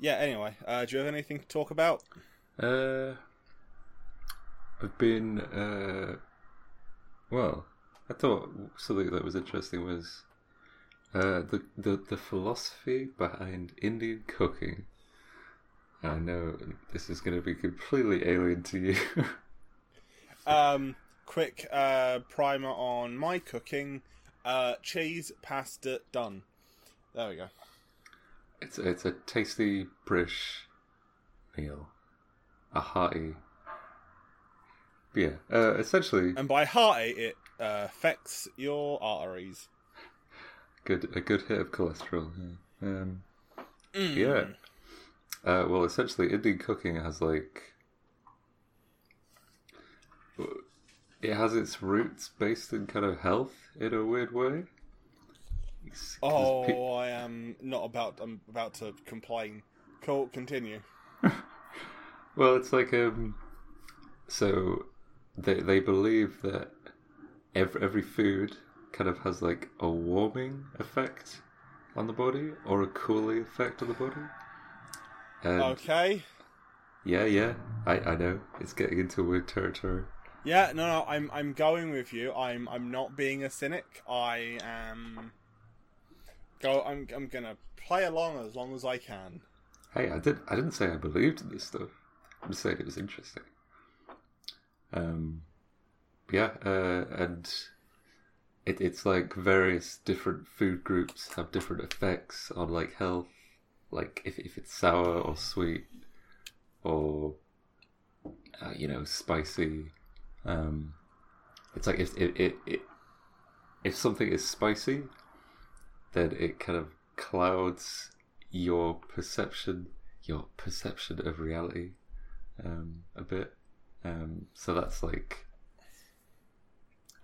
yeah. Anyway, uh, do you have anything to talk about? Uh, I've been. Uh, well, I thought something that was interesting was uh, the, the the philosophy behind Indian cooking. I know this is going to be completely alien to you. Um, quick uh, primer on my cooking. Uh, cheese, pasta, done. There we go. it's it's a tasty British meal, a hearty. But yeah, uh, essentially, And by hearty, it uh, affects your arteries. good a good hit of cholesterol. Yeah. Um, Mm. Yeah. Uh, well, essentially, Indian cooking has like it has its roots based in kind of health in a weird way. It's- Oh, pe- I am not about. I'm about to complain. Cool. Continue. well, it's like um, so they they believe that every every food kind of has like a warming effect on the body or a cooling effect on the body. And Okay. yeah, yeah, I I know it's getting into weird territory. Yeah, no, no, I'm I'm going with you. I'm I'm not being a cynic. I am go. I'm I'm gonna play along as long as I can. Hey, I did. I didn't say I believed in this stuff. I'm saying it was interesting. Um, yeah, uh, and it, it's like various different food groups have different effects on like health. Like if if it's sour or sweet, or uh, you know spicy. Um, it's like if it, it, it if something is spicy, then it kind of clouds your perception your perception of reality um, a bit. Um, so that's like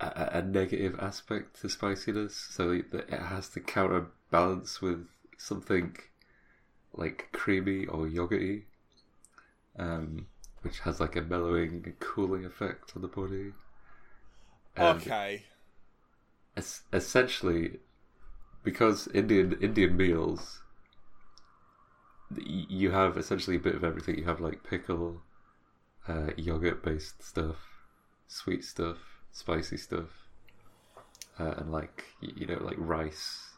a, a negative aspect to spiciness, so it has to counterbalance with something like creamy or yogurty, um, which has like a mellowing, cooling effect on the body. And Okay. es- essentially, because Indian Indian meals, you have essentially a bit of everything. You have like pickle, uh, yogurt based stuff, sweet stuff, spicy stuff, uh, and like you know like rice.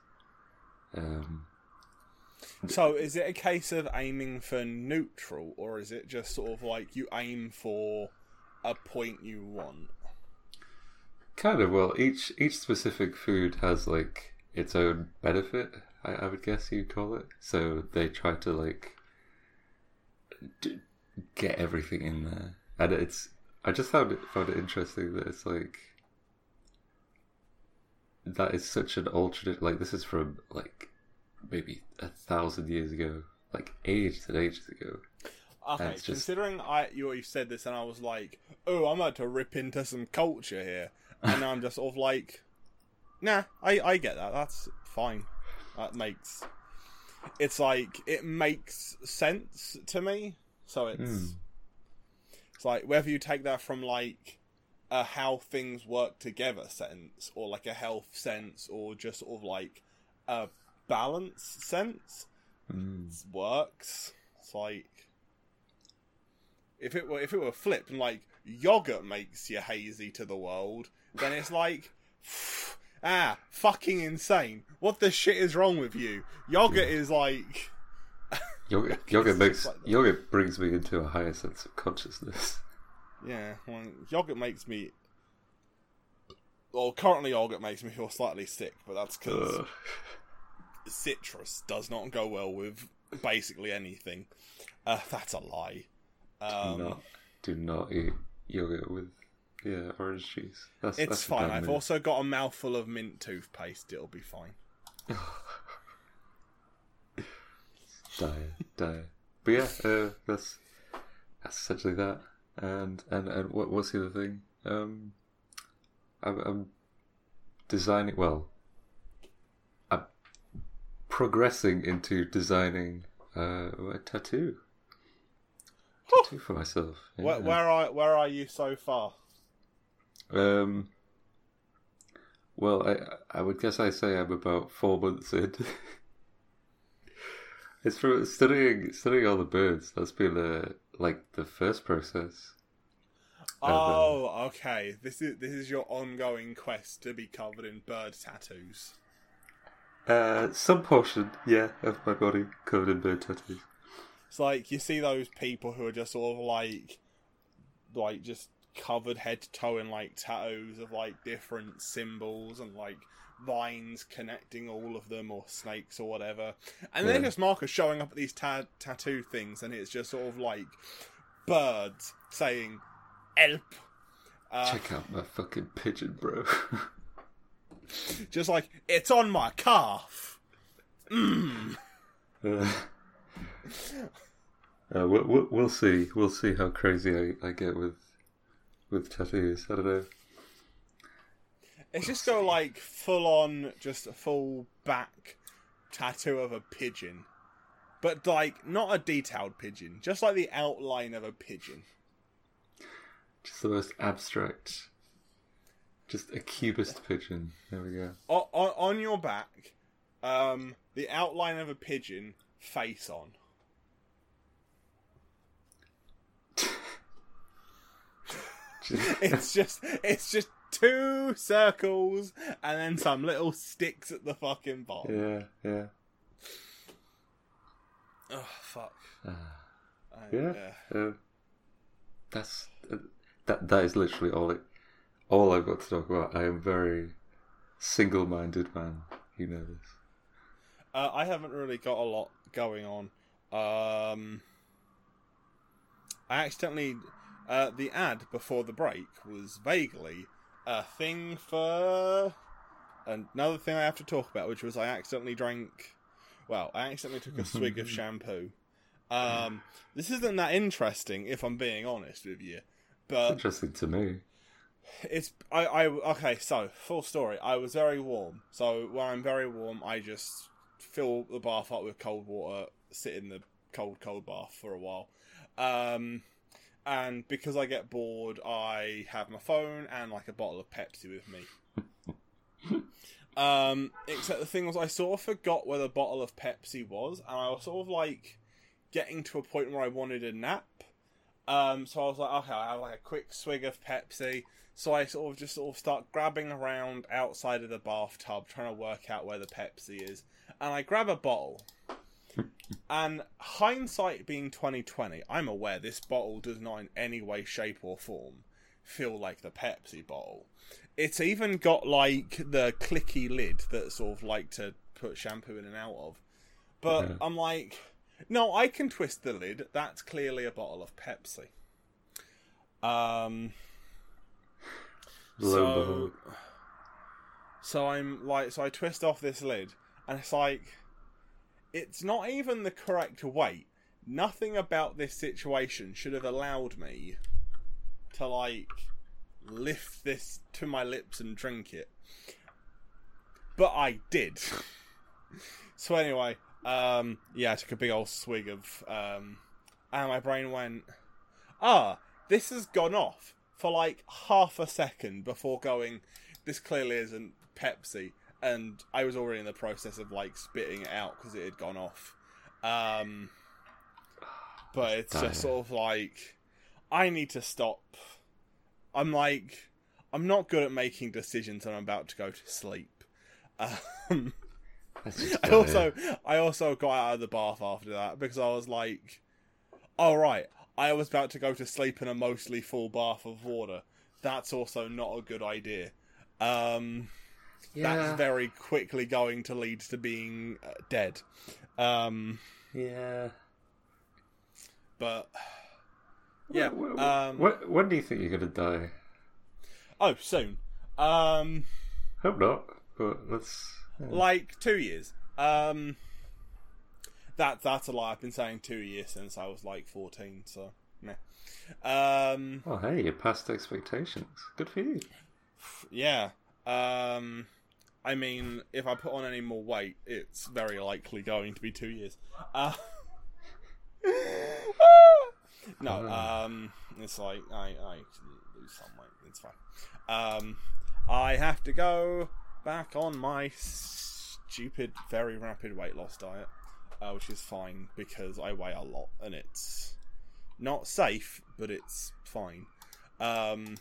Um, So is it a case of aiming for neutral, or is it just sort of like you aim for a point you want? kind of well, each each specific food has like its own benefit. I, I would guess you'd call it. So they try to like d- get everything in there, and it's. I just found it found it interesting that it's like that is such an alternate. Like this is from like maybe a thousand years ago, like ages and ages ago. Okay, just- considering I you said this, and I was like, "Oh, I'm about to rip into some culture here," and now I'm just sort of like, "Nah, I I get that. That's fine. That makes it's like it makes sense to me. So it's Hmm. it's like whether you take that from like a how things work together sense, or like a health sense, or just sort of like a balance sense Mm. works. It's like if it were if it were flipped and like yogurt makes you hazy to the world, then it's like ah fucking insane. What the shit is wrong with you? Yogurt is like Yogurt, yogurt makes like yogurt brings me into a higher sense of consciousness. yeah, well, yogurt makes me. Well, currently yogurt makes me feel slightly sick, but that's because citrus does not go well with basically anything. Uh, that's a lie. do Um, not do not eat yogurt with yeah orange juice. That's It's that's fine. I've move. also got a mouthful of mint toothpaste. It'll be fine. dire dire. But yeah, uh, that's that's essentially that. And and and what what's the other thing? Um, I'm, I'm designing. Well, I'm progressing into designing uh, a tattoo. Tattoo for myself. Where, where are where are you so far? Um. Well, I I would guess I say I'm about four months in. it's from studying studying all the birds. That's been uh, like the first process. Oh, okay. This is this is your ongoing quest to be covered in bird tattoos. Uh, some portion, yeah, of my body covered in bird tattoos. It's like you see those people who are just sort of like, like just covered head to toe in like tattoos of like different symbols and like vines connecting all of them or snakes or whatever. And then Yeah. just Marcus showing up at these ta- tattoo things and it's just sort of like birds saying "help." Uh, Check out my fucking pigeon, bro. just like it's on my calf. Mm. uh, uh, we'll, we'll, we'll see. We'll see how crazy I, I get with with tattoos. I don't know. It's just go like full on, just a full back tattoo of a pigeon, but like not a detailed pigeon, just like the outline of a pigeon. Just the most abstract. Just a cubist pigeon. There we go. O- on, on your back, um, the outline of a pigeon, face on. It's just, it's just two circles and then some little sticks at the fucking bottom. yeah, yeah. Oh fuck. I- Yeah. yeah. Uh, that's uh, that. That is literally all it. All I've got to talk about. I am very single-minded man. You know this. Uh, I haven't really got a lot going on. Um, I accidentally. Uh, the ad before the break was vaguely a thing for another thing I have to talk about, which was I accidentally drank. Well, I accidentally took a swig of shampoo. Um, this isn't that interesting, if I'm being honest with you. But Interesting to me. It's I, I okay. So full story. I was very warm. So when I'm very warm, I just fill the bath up with cold water, sit in the cold cold bath for a while. Um, and because I get bored, I have my phone and like a bottle of Pepsi with me. um, except the thing was, I sort of forgot where the bottle of Pepsi was, and I was sort of like getting to a point where I wanted a nap. Um, so I was like, okay, I have like a quick swig of Pepsi. So I sort of just sort of start grabbing around outside of the bathtub, trying to work out where the Pepsi is, and I grab a bottle. And hindsight being twenty twenty, I'm aware this bottle does not in any way, shape, or form feel like the Pepsi bottle. It's even got like the clicky lid that sort of like to put shampoo in and out of. But Yeah. I'm like, no, I can twist the lid. That's clearly a bottle of Pepsi. Um. So, so I'm like, so I twist off this lid, and it's like, it's not even the correct weight. Nothing about this situation should have allowed me to like lift this to my lips and drink it, but I did. so anyway, um, yeah, I took a big old swig of, um, and my brain went, ah, this has gone off for like half a second before going, this clearly isn't Pepsi. And I was already in the process of like spitting it out because it had gone off. Um, but it's Dire. just sort of like, I need to stop. I'm like, I'm not good at making decisions when I'm about to go to sleep. Um, I also I also got out of the bath after that because I was like, "All right, I was about to go to sleep in a mostly full bath of water. That's also not a good idea." Um, yeah, That's very quickly going to lead to being uh, dead. Um, yeah. but yeah, Wh- wh- um, wh- when do you think you're gonna die? oh, soon. Um, Hope not, but let's. like two years. Um, that that's a lie. I've been saying two years since I was like fourteen. So, meh. Um, Oh, hey, you passed expectations. Good for you. yeah. Um, I mean, if I put on any more weight, it's very likely going to be two years. Uh, no, um, it's like I I lose some weight. It's fine. Um, I have to go back on my stupid, very rapid weight loss diet, uh, which is fine because I weigh a lot and it's not safe, but it's fine. Um,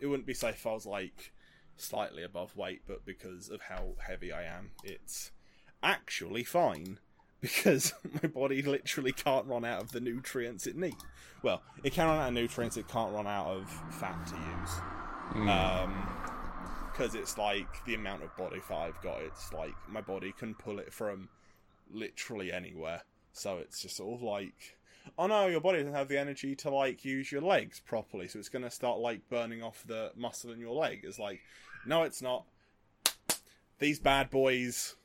it wouldn't be safe if I was like slightly above weight, but because of how heavy I am, it's actually fine because my body literally can't run out of the nutrients it needs. Well, it can run out of nutrients, it can't run out of fat to use. Um, because it's like the amount of body fat I've got. It's like my body can pull it from literally anywhere. So it's just sort of like, oh no, your body doesn't have the energy to like use your legs properly, so it's going to start like burning off the muscle in your leg. It's like, no, it's not. These bad boys.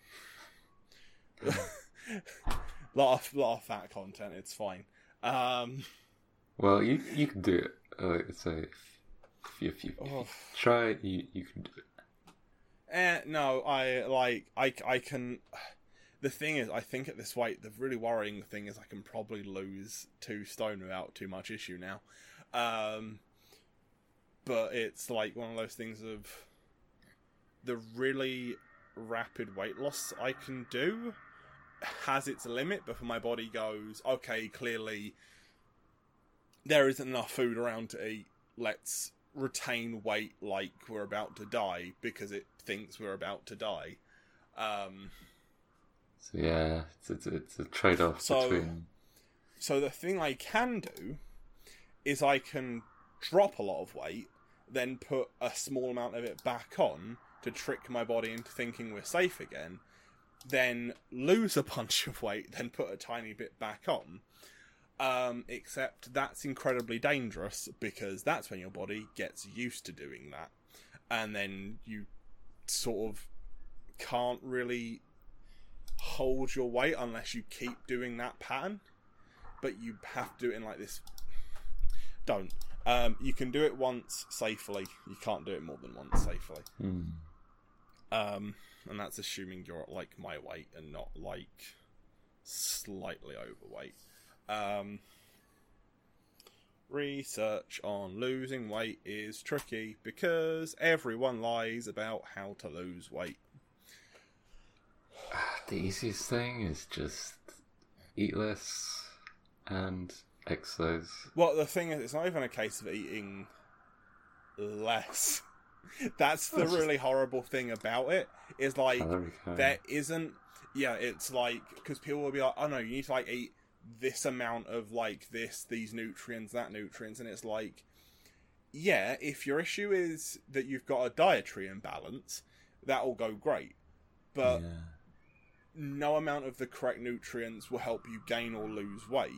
lot of lot of fat content. It's fine. Um, Well, you you can do it. Uh, a if you, if you, if you oh. try it, you you can do it. Eh, no, I like I I can. The thing is, I think at this weight, the really worrying thing is I can probably lose two stone without too much issue now. Um, but it's like one of those things of the really rapid weight loss I can do has its limit before my body goes, okay, clearly there isn't enough food around to eat. Let's retain weight like we're about to die because it thinks we're about to die. Um, So yeah, it's it's, it's a trade off So- between. so the thing I can do is I can drop a lot of weight, then put a small amount of it back on to trick my body into thinking we're safe again, then lose a bunch of weight, then put a tiny bit back on. Um, except that's incredibly dangerous because that's when your body gets used to doing that. And then you sort of can't really hold your weight unless you keep doing that pattern. But you have to do it in like this. Don't. Um, you can do it once safely. You can't do it more than once safely. Hmm. Um, and that's assuming you're like my weight and not like slightly overweight. Um, research on losing weight is tricky because everyone lies about how to lose weight. The easiest thing is just eat less and exercise. Well, the thing is, it's not even a case of eating less. That's the really horrible thing about it. Is like count. there isn't. Yeah, it's like because people will be like, "Oh no, you need to like eat this amount of like this, these nutrients, that nutrients," and it's like, yeah, if your issue is that you've got a dietary imbalance, that'll go great, but yeah. no amount of the correct nutrients will help you gain or lose weight.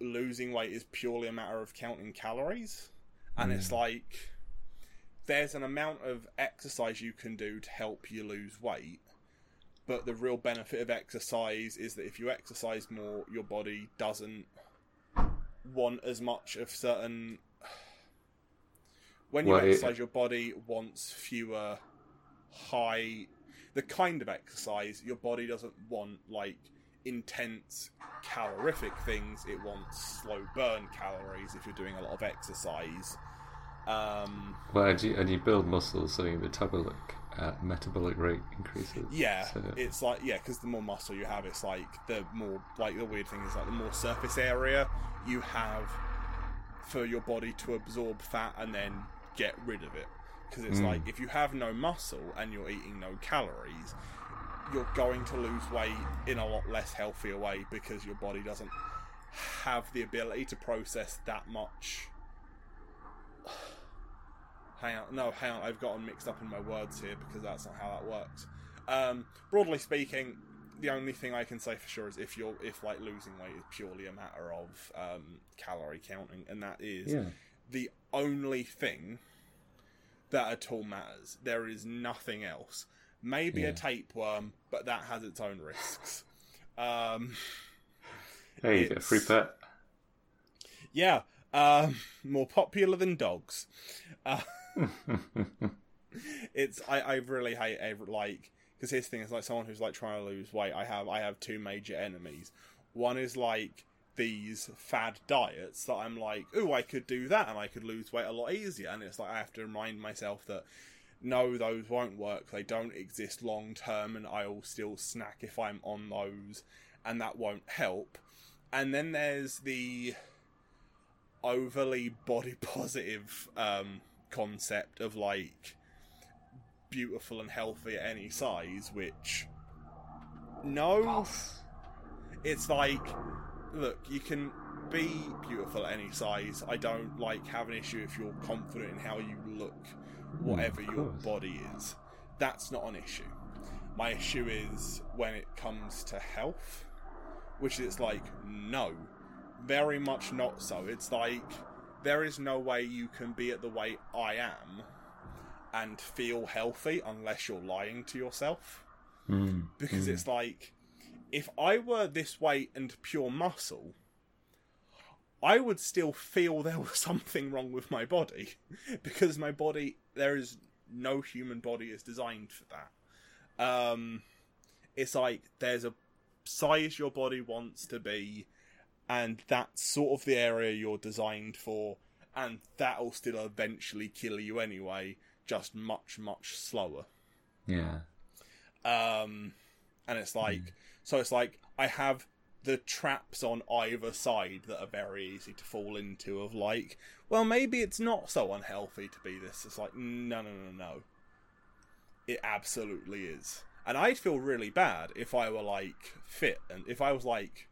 Losing weight is purely a matter of counting calories. And it's Mm. like there's an amount of exercise you can do to help you lose weight. But the real benefit of exercise is that if you exercise more, your body doesn't want as much of certain. When you Well, it- exercise, your body wants fewer high the kind of exercise your body doesn't want like intense calorific things it wants slow burn calories if you're doing a lot of exercise um Well, and you, and you build muscles, so your metabolic uh, metabolic rate increases. yeah So, it's like yeah because the more muscle you have it's like the more like the weird thing is like the more surface area you have for your body to absorb fat and then get rid of it because it's Mm. like if you have no muscle and you're eating no calories you're going to lose weight in a lot less healthier way because your body doesn't have the ability to process that much hang on no hang on i've gotten mixed up in my words here because that's not how that works um, broadly speaking the only thing i can say for sure is if you're if like losing weight is purely a matter of um, calorie counting and that is yeah. the only thing that at all matters. There is nothing else. Maybe Yeah. a tapeworm, but that has its own risks. Um, Hey, you get a free pet. yeah, um, more popular than dogs. Uh, it's I, I really hate ever like because here's the thing: it's like someone who's like trying to lose weight. I have I have two major enemies. One is like these fad diets that I'm like, oh, I could do that and I could lose weight a lot easier. And it's like I have to remind myself that no, those won't work. They don't exist long term, and I'll still snack if I'm on those, and that won't help. And then there's the overly body positive um, concept of like beautiful and healthy at any size, which no, it's like look, you can be beautiful at any size. I don't like have an issue if you're confident in how you look, whatever of your body is. That's not an issue. My issue is when it comes to health, which is like no, very much not so. It's like there is no way you can be at the weight I am and feel healthy unless you're lying to yourself Mm, because mm. it's like if I were this weight and pure muscle, I would still feel there was something wrong with my body because my body there is no human body is designed for that. Um, it's like there's a size your body wants to be, and that's sort of the area you're designed for, and that'll still eventually kill you anyway, just much much slower. yeah. Um, and it's like, so it's like I have the traps on either side that are very easy to fall into. Of like, well, maybe it's not so unhealthy to be this. It's like, no, no, no, no. It absolutely is. And I'd feel really bad if I were like fit and if I was like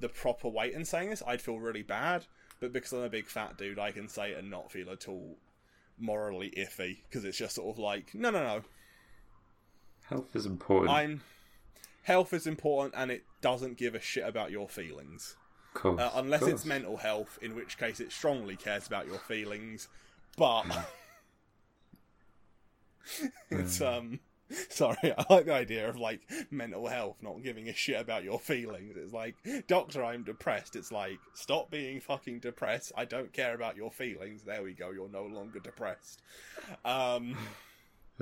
the proper weight in saying this, I'd feel really bad. But because I'm a big fat dude, I can say it and not feel at all morally iffy because it's just sort of like, no, no, no, Health is important. I'm health is important and it doesn't give a shit about your feelings. course. Uh, unless it's mental health, in which case it strongly cares about your feelings. But it's um Sorry, I like the idea of like mental health, not giving a shit about your feelings. It's like, Doctor, I'm depressed. It's like, stop being fucking depressed. I don't care about your feelings. There we go. You're no longer depressed. Um,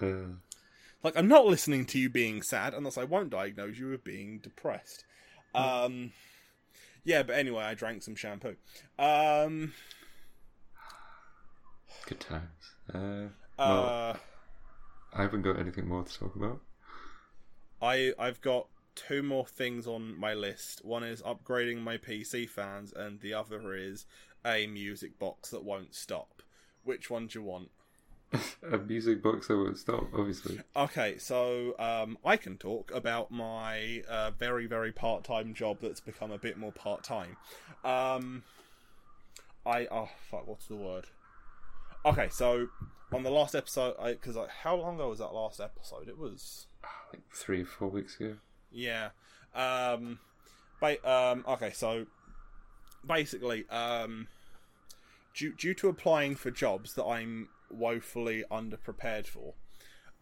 Uh, like, I'm not listening to you being sad unless I won't diagnose you with being depressed. Um, yeah, but anyway, I drank some shampoo. Um, good times. Uh, well, uh, I haven't got anything more to talk about. I I've got two more things on my list. One is upgrading my PC fans, and the other is a music box that won't stop. Which one do you want? A music box that won't stop, obviously. Okay, so um, I can talk about my uh, very very part time job that's become a bit more part time. Um, I oh fuck, what's the word? Okay, so on the last episode, because how long ago was that last episode? It was Like three or four weeks ago. Yeah. Um, ba- um, okay, so basically, um, due, due to applying for jobs that I'm woefully underprepared for,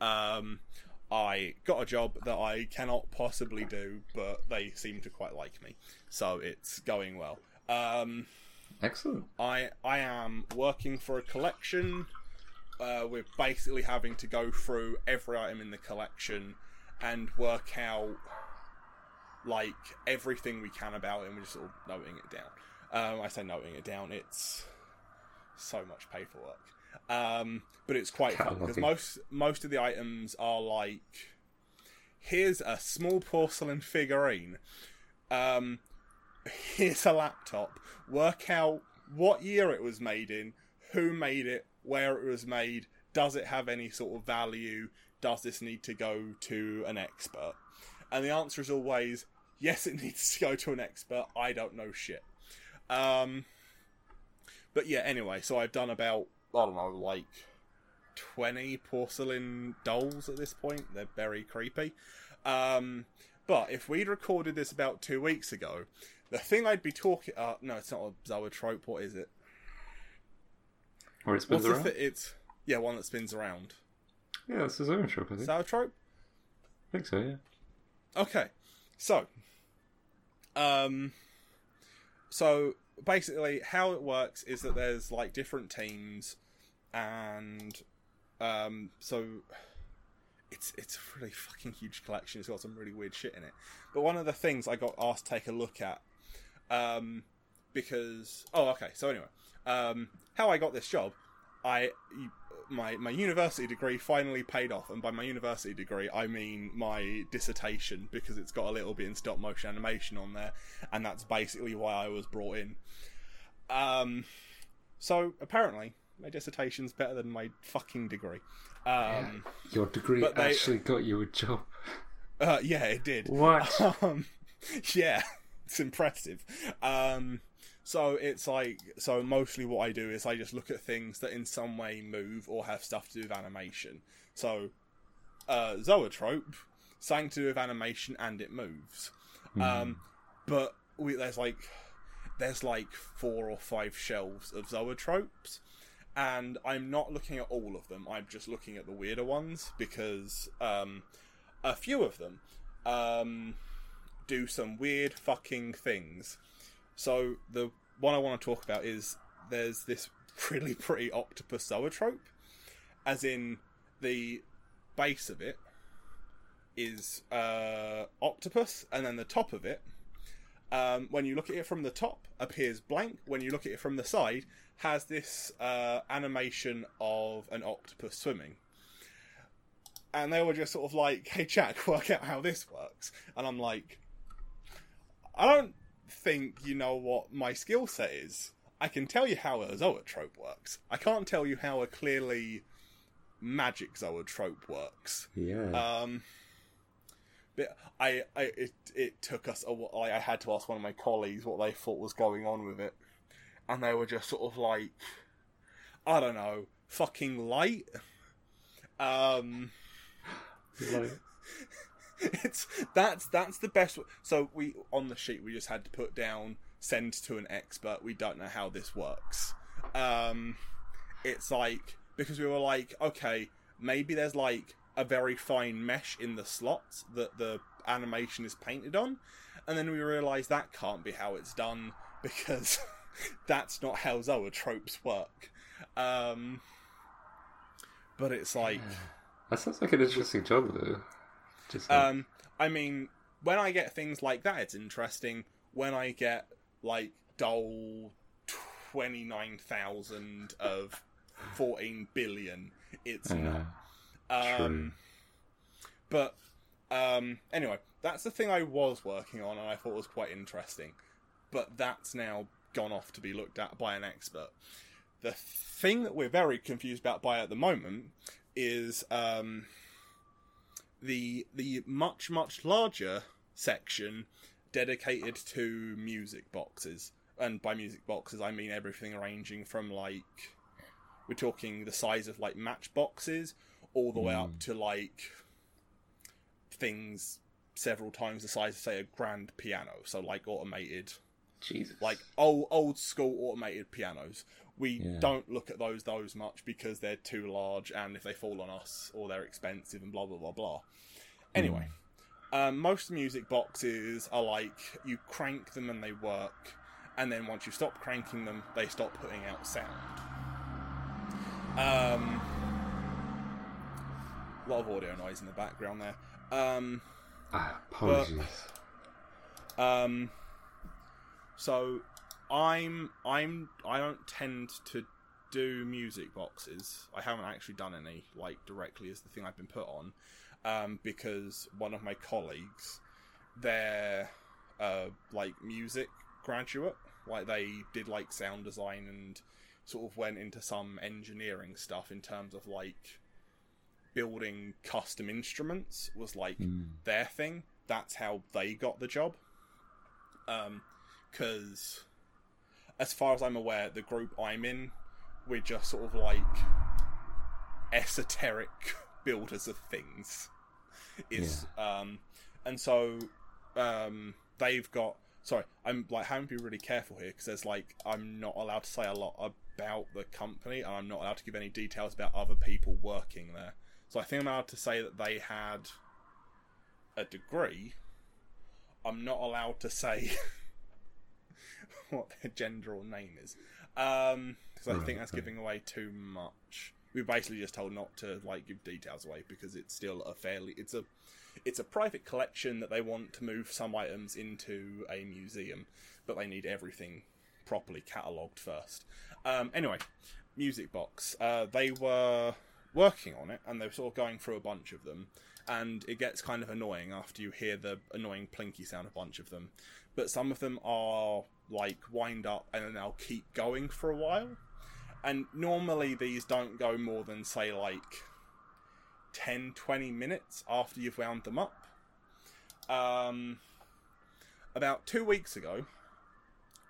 um, I got a job that I cannot possibly do, but they seem to quite like me, so it's going well. Um, Excellent. I I am working for a collection. Uh, we're basically having to go through every item in the collection and work out like everything we can about it, and we're just sort of noting it down. Um, I say noting it down. It's so much paperwork, um, but it's quite fun because most most of the items are like here's a small porcelain figurine. Um, here's a laptop. Work out what year it was made in, who made it, where it was made, does it have any sort of value, does this need to go to an expert? And the answer is always yes, it needs to go to an expert. I don't know shit. Um, but yeah, anyway, so I've done about, I don't know, like 20 porcelain dolls at this point. They're very creepy. Um, but if we'd recorded this about two weeks ago, the thing I'd be talking. Uh, no, it's not a zoetrope. What is it? Or it spins What's around. it's yeah, one that spins around. yeah, it's a zone shop, I think. I Zoetrope. think so, yeah. Okay, so, um, so basically, how it works is that there's like different teams, and um, so it's it's a really fucking huge collection. It's got some really weird shit in it. But one of the things I got asked to take a look at, um, because oh okay, so anyway, um, how I got this job, I my my university degree finally paid off, and by my university degree I mean my dissertation because it's got a little bit in stop motion animation on there, and that's basically why I was brought in. Um, so apparently my dissertation's better than my fucking degree. Um, Your degree they- actually got you a job. uh, yeah, it did. What? Um, yeah, it's impressive. Um, so it's like so mostly what I do is I just look at things that in some way move or have stuff to do with animation. So uh, Zoetrope, something to do with animation and it moves. Um, but we, there's like there's like four or five shelves of zoetropes and i'm not looking at all of them i'm just looking at the weirder ones because um, a few of them um, do some weird fucking things so the one i want to talk about is there's this really pretty octopus zoetrope as in the base of it is uh, octopus and then the top of it um, when you look at it from the top, appears blank. When you look at it from the side, has this uh, animation of an octopus swimming. And they were just sort of like, "Hey, Jack, work out how this works." And I'm like, "I don't think you know what my skill set is. I can tell you how a zoetrope works. I can't tell you how a clearly magic zoetrope works." Yeah. Um, but I, I, it, it took us a while. I had to ask one of my colleagues what they thought was going on with it, and they were just sort of like, I don't know, fucking light. Um, like, it's that's that's the best. So we on the sheet we just had to put down send to an expert. We don't know how this works. Um, it's like because we were like, okay, maybe there's like a very fine mesh in the slots that the animation is painted on, and then we realise that can't be how it's done because that's not how zoetropes work. Um, but it's like, That sounds like an interesting job, though. Just like, um, I mean, when I get things like that, it's interesting. When I get like Dole twenty nine thousand of fourteen billion, it's not. Um, but um, anyway, that's the thing I was working on, and I thought was quite interesting. But that's now gone off to be looked at by an expert. The thing that we're very confused about by at the moment is um, the the much much larger section dedicated to music boxes, and by music boxes I mean everything ranging from like we're talking the size of like matchboxes all the way up hmm. to like things several times the size of say a grand piano. So like automated Jesus. like old old school automated pianos we Yeah. don't look at those those much because they're too large and if they fall on us or they're expensive and blah blah blah blah anyway um, most music boxes are like you crank them and they work and then once you stop cranking them they stop putting out sound um, a lot of audio noise in the background there um, Ah, apologies. um, so I'm I'm I don't tend to do music boxes. I haven't actually done any like directly as the thing I've been put on, um, because one of my colleagues, they're uh, like music graduate, like they did like sound design and sort of went into some engineering stuff in terms of like building custom instruments was like Mm. their thing. That's how they got the job. Um, because as far as I'm aware, the group I'm in, we're just sort of like esoteric builders of things. Is um, and so um, they've got. Sorry, I'm like having to be really careful here because there's like I'm not allowed to say a lot about the company, and I'm not allowed to give any details about other people working there. So I think I'm allowed to say that they had a degree. I'm not allowed to say what their gender or name is, um, because I Right, think that's giving away too much. We were basically just told not to like give details away because it's still a fairly it's a it's a private collection that they want to move some items into a museum, but they need everything properly catalogued first. Um, anyway, Music Box. Uh, they were working on it and they were sort of going through a bunch of them, and it gets kind of annoying after you hear the annoying plinky sound of a bunch of them. But some of them are like wind up and then they'll keep going for a while. And normally these don't go more than say like 10 20 minutes after you've wound them up. Um, about two weeks ago,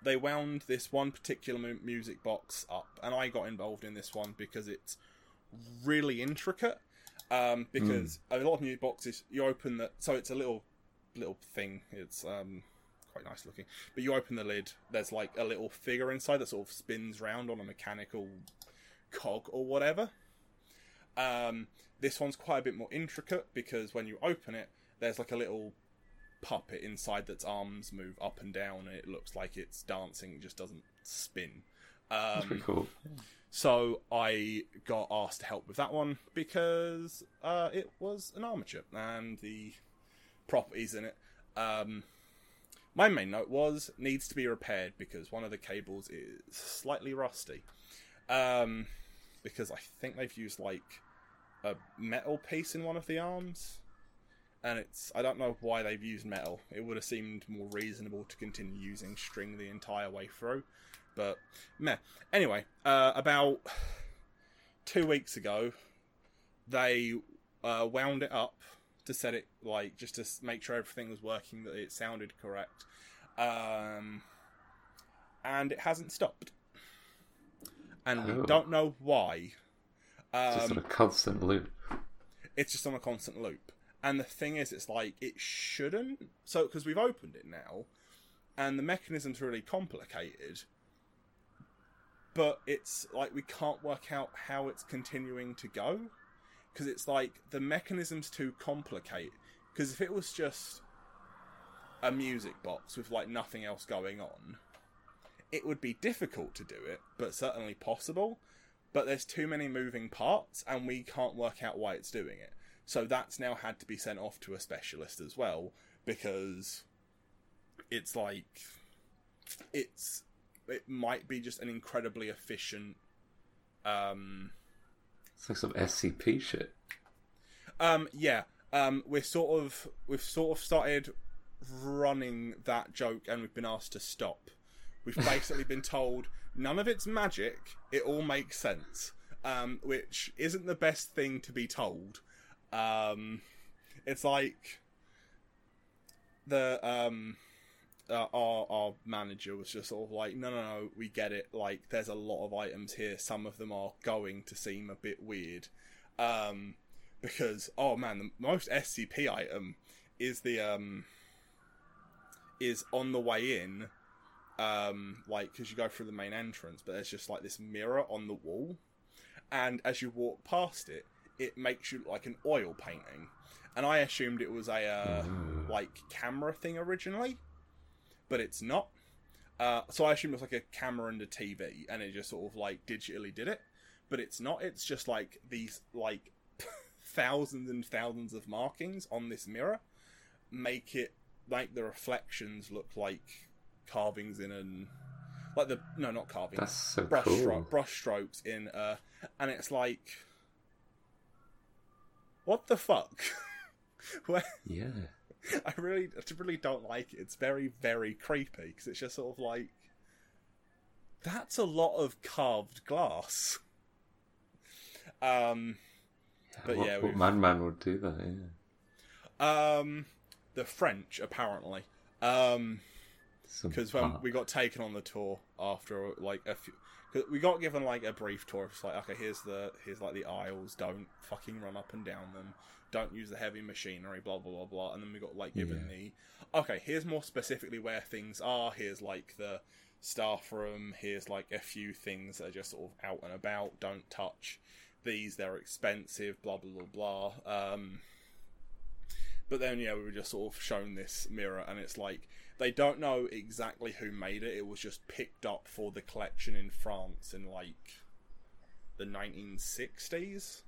they wound this one particular mu- music box up, and I got involved in this one because it's really intricate. Um, because a lot of music boxes, you open that, so it's a little little thing. It's um, quite nice looking, but you open the lid. There's like a little figure inside that sort of spins round on a mechanical cog or whatever. Um, this one's quite a bit more intricate because when you open it, there's like a little puppet inside that's arms move up and down, and it looks like it's dancing. It just doesn't spin. Um, pretty cool. so I got asked to help with that one because uh, it was an armature and the properties in it. Um, my main note was needs to be repaired because one of the cables is slightly rusty. Um, because I think they've used like a metal piece in one of the arms, and it's I don't know why they've used metal. It would have seemed more reasonable to continue using string the entire way through, but meh. Anyway, uh, about two weeks ago, they uh, wound it up to set it like just to make sure everything was working, that it sounded correct, um, and it hasn't stopped, and Oh. we don't know why. Just Um, on a constant loop. it's just on a constant loop. And the thing is, it's like it shouldn't. So because we've opened it now, and the mechanism's really complicated, but it's like we can't work out how it's continuing to go. Because it's like the mechanism's too complicated. Because if it was just a music box with like nothing else going on, it would be difficult to do it, but certainly possible. But there's too many moving parts, and we can't work out why it's doing it. So that's now had to be sent off to a specialist as well, because it's like it's it might be just an incredibly efficient um It's like some SCP shit. um yeah um we're sort of we've sort of started running that joke and we've been asked to stop we've basically been told none of it's magic it all makes sense um which isn't the best thing to be told um it's like the um uh, our our manager was just sort of like, no, no, no, we get it. Like, there's a lot of items here. Some of them are going to seem a bit weird, um, because oh man, the most SCP item is the um is on the way in, um, like because you go through the main entrance, but there's just like this mirror on the wall, and as you walk past it, it makes you look like an oil painting, and I assumed it was a uh, like camera thing originally but it's not. Uh, so I assume it's like a camera and a TV, and it just sort of like digitally did it, but it's not. It's just like these like thousands and thousands of markings on this mirror make it like the reflections look like carvings in an like the no not carvings That's so brush cool. stro- brush strokes in uh and it's like what the fuck where Yeah. I really, I really don't like it. It's very, very creepy because it's just sort of like that's a lot of carved glass. Um, But what, yeah, what madman would do that? Yeah. um, the French apparently, um, because when we got taken on the tour after like a few. Cause we got given like a brief tour. It's like, okay, here's the here's like the aisles. Don't fucking run up and down them. Don't use the heavy machinery. Blah blah blah blah. And then we got like given the okay. Here's more specifically where things are. Here's like the staff room. Here's like a few things that are just sort of out and about. Don't touch these. They're expensive. Blah blah blah blah. Um, but then yeah, we were just sort of shown this mirror, and it's like they don't know exactly who made it. It was just picked up for the collection in France in like the 1960s,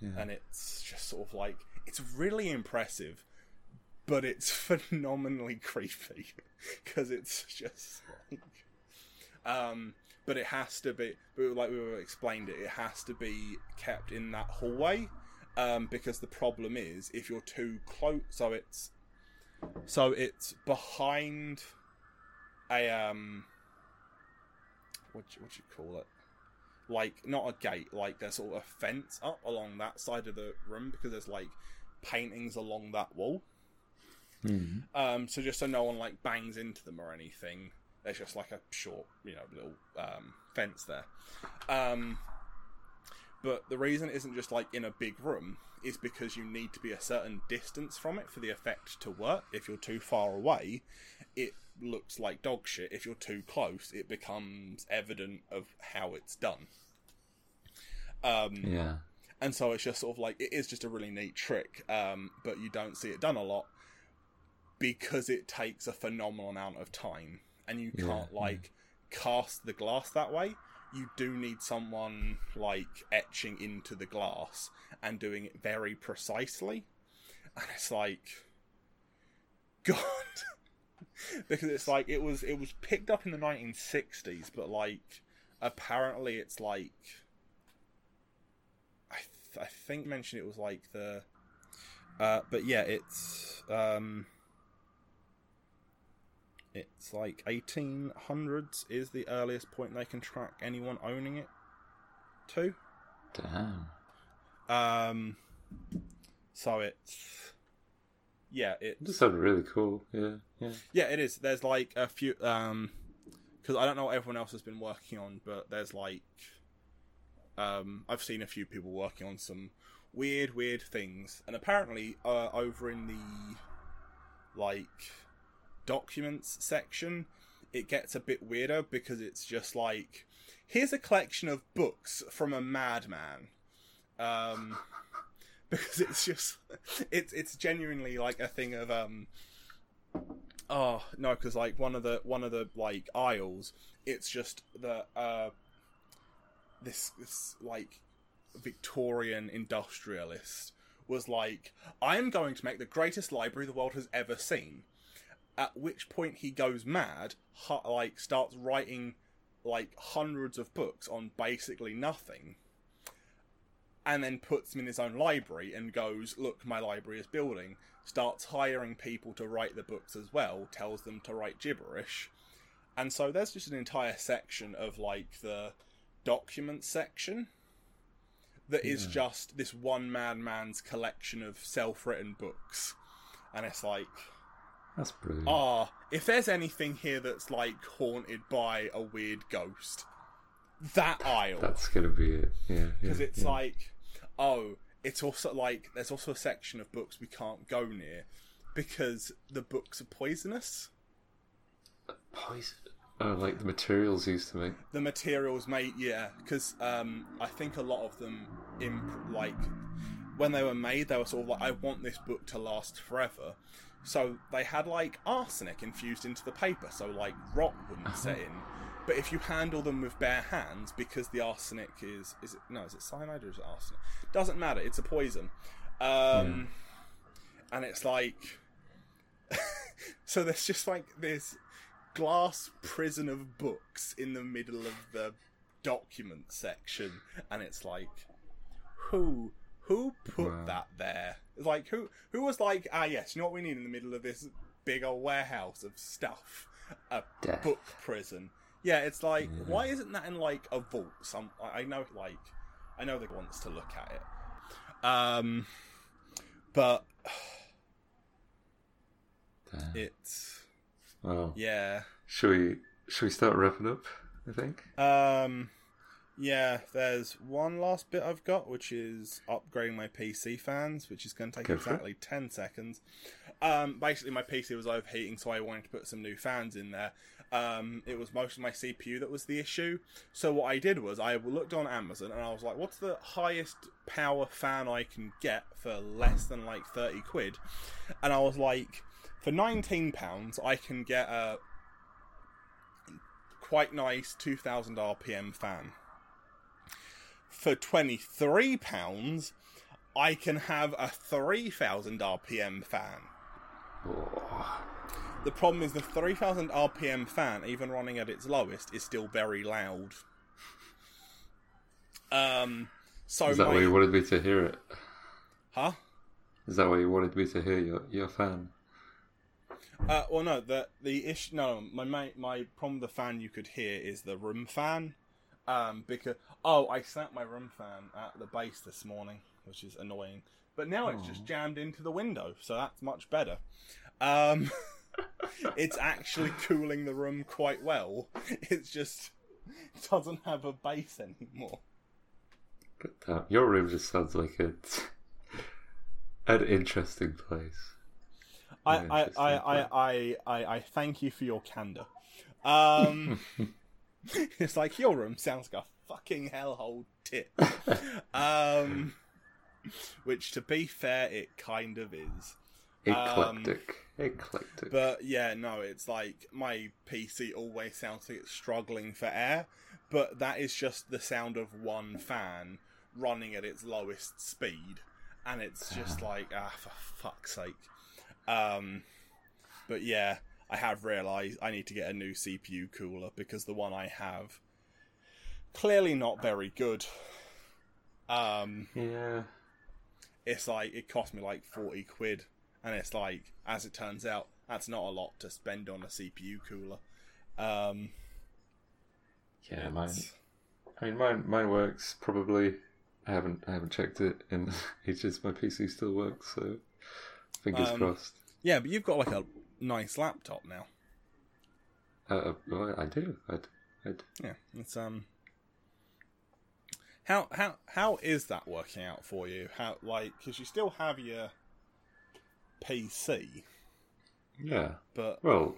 Yeah. and it's just sort of like it's really impressive, but it's phenomenally creepy because it's just like, um, but it has to be, but like we were explained it, it has to be kept in that hallway. Um, because the problem is if you're too close, so it's so it's behind a um what what you call it? Like not a gate, like there's sort of a fence up along that side of the room because there's like paintings along that wall. Mhm. Um, so just so no one like bangs into them or anything, there's just like a short, you know, little um, fence there. Um, but the reason it isn't just like in a big room is because you need to be a certain distance from it for the effect to work. If you're too far away, it looks like dog shit. If you're too close, it becomes evident of how it's done. Um, Yeah. and so it's just sort of like it is just a really neat trick, um, but you don't see it done a lot because it takes a phenomenal amount of time, and you can't yeah. like cast the glass that way. You do need someone like etching into the glass and doing it very precisely, and it's like, God, because it's like it was it was picked up in the 1960s, but like apparently it's like I th- I think mentioned it was like the, uh, but yeah, it's um, it's like eighteen hundreds is the earliest point they can track anyone owning it to. Damn. Um, so it's yeah, It just sounded really cool. Yeah. Yeah. yeah, it is. There's like a few um, because I don't know what everyone else has been working on, but there's like um, I've seen a few people working on some weird, weird things, and apparently uh, over in the like documents section, it gets a bit weirder because it's just like here's a collection of books from a madman. Um, because it's just it's it's genuinely like a thing of um oh no because like one of the one of the like aisles it's just the uh this this like Victorian industrialist was like I am going to make the greatest library the world has ever seen. At which point he goes mad like starts writing like hundreds of books on basically nothing and then puts them in his own library and goes, Look, my library is building. Starts hiring people to write the books as well, tells them to write gibberish. And so there's just an entire section of like the document section that is just this one man man's collection of self written books. And it's like, That's brilliant. ah, if there's anything here that's like haunted by a weird ghost, that aisle That's gonna be it. Yeah. because yeah, it's yeah. like oh it's also like there's also a section of books we can't go near because the books are poisonous poison. Oh, like the materials used to make. the materials made yeah because um i think a lot of them imp- like when they were made they were sort of like i want this book to last forever so they had like arsenic infused into the paper so like rot wouldn't set in but if you handle them with bare hands because the arsenic is is it no is it cyanide or is it arsenic? Doesn't matter it's a poison. Um and it's like so there's just like this glass prison of books in the middle of the document section and it's like who who put Wow. that there? Like who who was like ah yes you know what we need in the middle of this big old warehouse of stuff? A Death. book prison yeah it's like why isn't that in like a vault some i know like i know they wants to look at it um but Damn. it's Well, yeah should we should we start wrapping up? I think. Um, yeah, there's one last bit I've got, which is upgrading my PC fans, which is going to take Go exactly 10 seconds. Um, basically, my PC was overheating, so I wanted to put some new fans in there. Um, it was mostly my CPU that was the issue. So what I did was I looked on Amazon and I was like, what's the highest power fan I can get for less than like 30 quid? And I was like, for 19 pounds, I can get a quite nice 2000 RPM fan. For £23, I can have a 3000 RPM fan. Oh, The problem is the 3000 RPM fan, even running at its lowest, is still very loud. Um, so is that my, why you wanted me to hear it? huh? Is that why you wanted me to hear your your fan? Uh, well, no, the the issue. No, my my my problem with the fan you could hear is the room fan. Um, because oh, I snapped my room fan at the base this morning, which is annoying. But now it's just jammed into the window, so that's much better. Um, it's actually cooling the room quite well. It's just it doesn't have a base anymore. But uh, your room just sounds like it's an interesting place. I, I, interesting, I, I. I, I, I thank you for your candor. Um, it's like your room sounds like a fucking hellhole tip. um, which, to be fair, it kind of is. Eclectic, eclectic. But yeah, no, it's like my PC always sounds like it's struggling for air, but that is just the sound of one fan running at its lowest speed, and it's just like ah, for fuck's sake. Um, but yeah, I have realised I need to get a new CPU cooler because the one I have clearly not very good. Um, yeah, it's like it cost me like 40 quid and it's like as it turns out that's not a lot to spend on a cpu cooler um yeah. Mine. I mean, mine. Mine works probably. I haven't. I haven't checked it and in ages. My PC still works, so fingers Um, crossed. yeah but you've got like a nice laptop now Uh, well, I do. I, I yeah it's um how how how is that working out for you how like because you still have your pc yeah. but Well,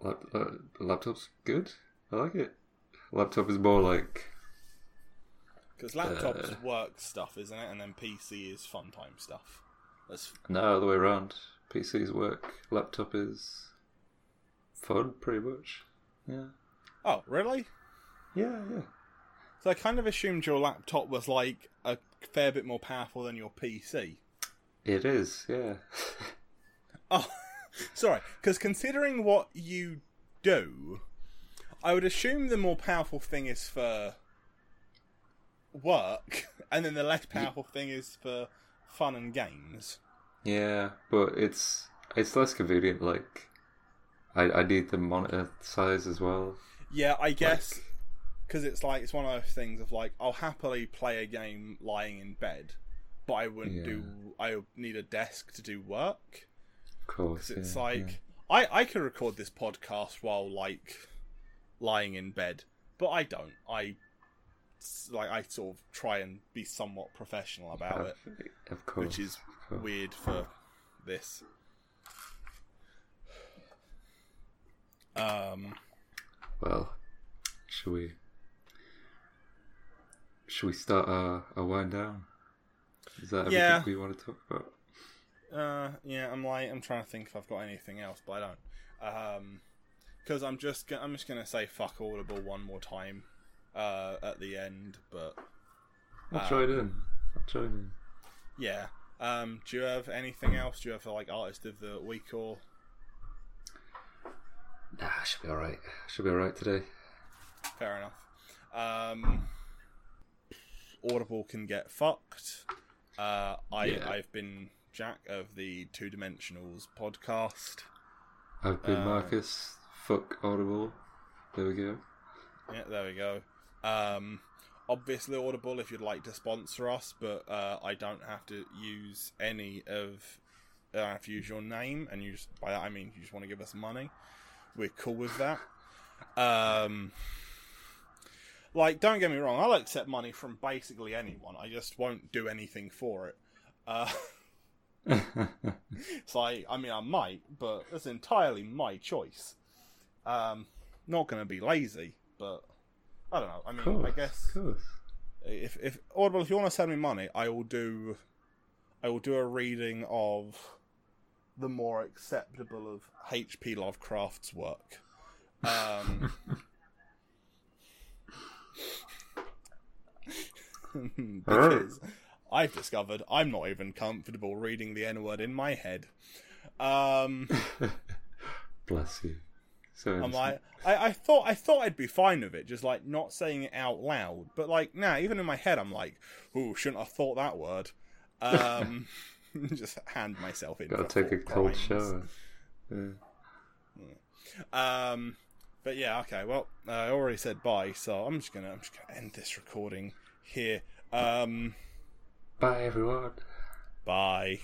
lap, uh, laptop's good. I like it. Laptop is more like Because laptops Uh. work stuff, isn't it? And then PC is fun time stuff. That's No, the way around. PC's work, laptop is fun, pretty much. Yeah. oh, really? Yeah, yeah. So I kind of assumed your laptop was like a fair bit more powerful than your PC. It is, yeah. Oh, sorry. Because considering what you do, I would assume the more powerful thing is for work, and then the less powerful thing is for fun and games. yeah, but it's it's less convenient. Like, I I need the monitor size as well. Yeah, I guess because it's like it's one of those things of like I'll happily play a game lying in bed, but I wouldn't Yeah. do. I need a desk to do work. Of course, Because it's yeah, like I I could record this podcast while like lying in bed, but I don't. I like I sort of try and be somewhat professional yeah. about it, Of- Of course, which is weird for this. Um. Well, should we? Should we start our, our wind down? Is that everything Yeah. we want to talk about? Uh, yeah, I'm like I'm trying to think if I've got anything else, but I don't. Um, because I'm just I'm just gonna say fuck Audible one more time, uh, at the end. But I'll Um, join in. I'll join in. yeah, um, do you have anything else? Do you have like artist of the week or? Nah, I should be alright. I should be alright today. Fair enough. Um, Audible can get fucked. Uh, I Yeah. I've been Jack of the Two Dimensionals podcast. I've been Uh, Marcus. Fuck Audible. There we go. Yeah, there we go. Um, obviously Audible if you'd like to sponsor us, but uh, I don't have to use any of. I have to use your name, and you just by that I mean you just want to give us money. We're cool with that. Um, like, don't get me wrong, I'll accept money from basically anyone. I just won't do anything for it. Uh, it's like, I mean, I might, but that's entirely my choice. Um, not going to be lazy, but I don't know. I mean, course, I guess if if Audible, if you want to send me money, I will do, I will do a reading of the more acceptable of H.P. Lovecraft's work. Um, because I've discovered I'm not even comfortable reading the N word in my head. Um, Bless you. So I'm like, I, I thought I thought I'd be fine with it, just like not saying it out loud. But like, now, even in my head, I'm like, "Ooh, shouldn't have thought that word." Um, just hand myself in. gotta take a cold crimes. shower. Yeah. Um, but yeah, okay. Well, uh, I already said bye, so I'm just gonna I'm just gonna end this recording here. Um, Bye everyone. bye.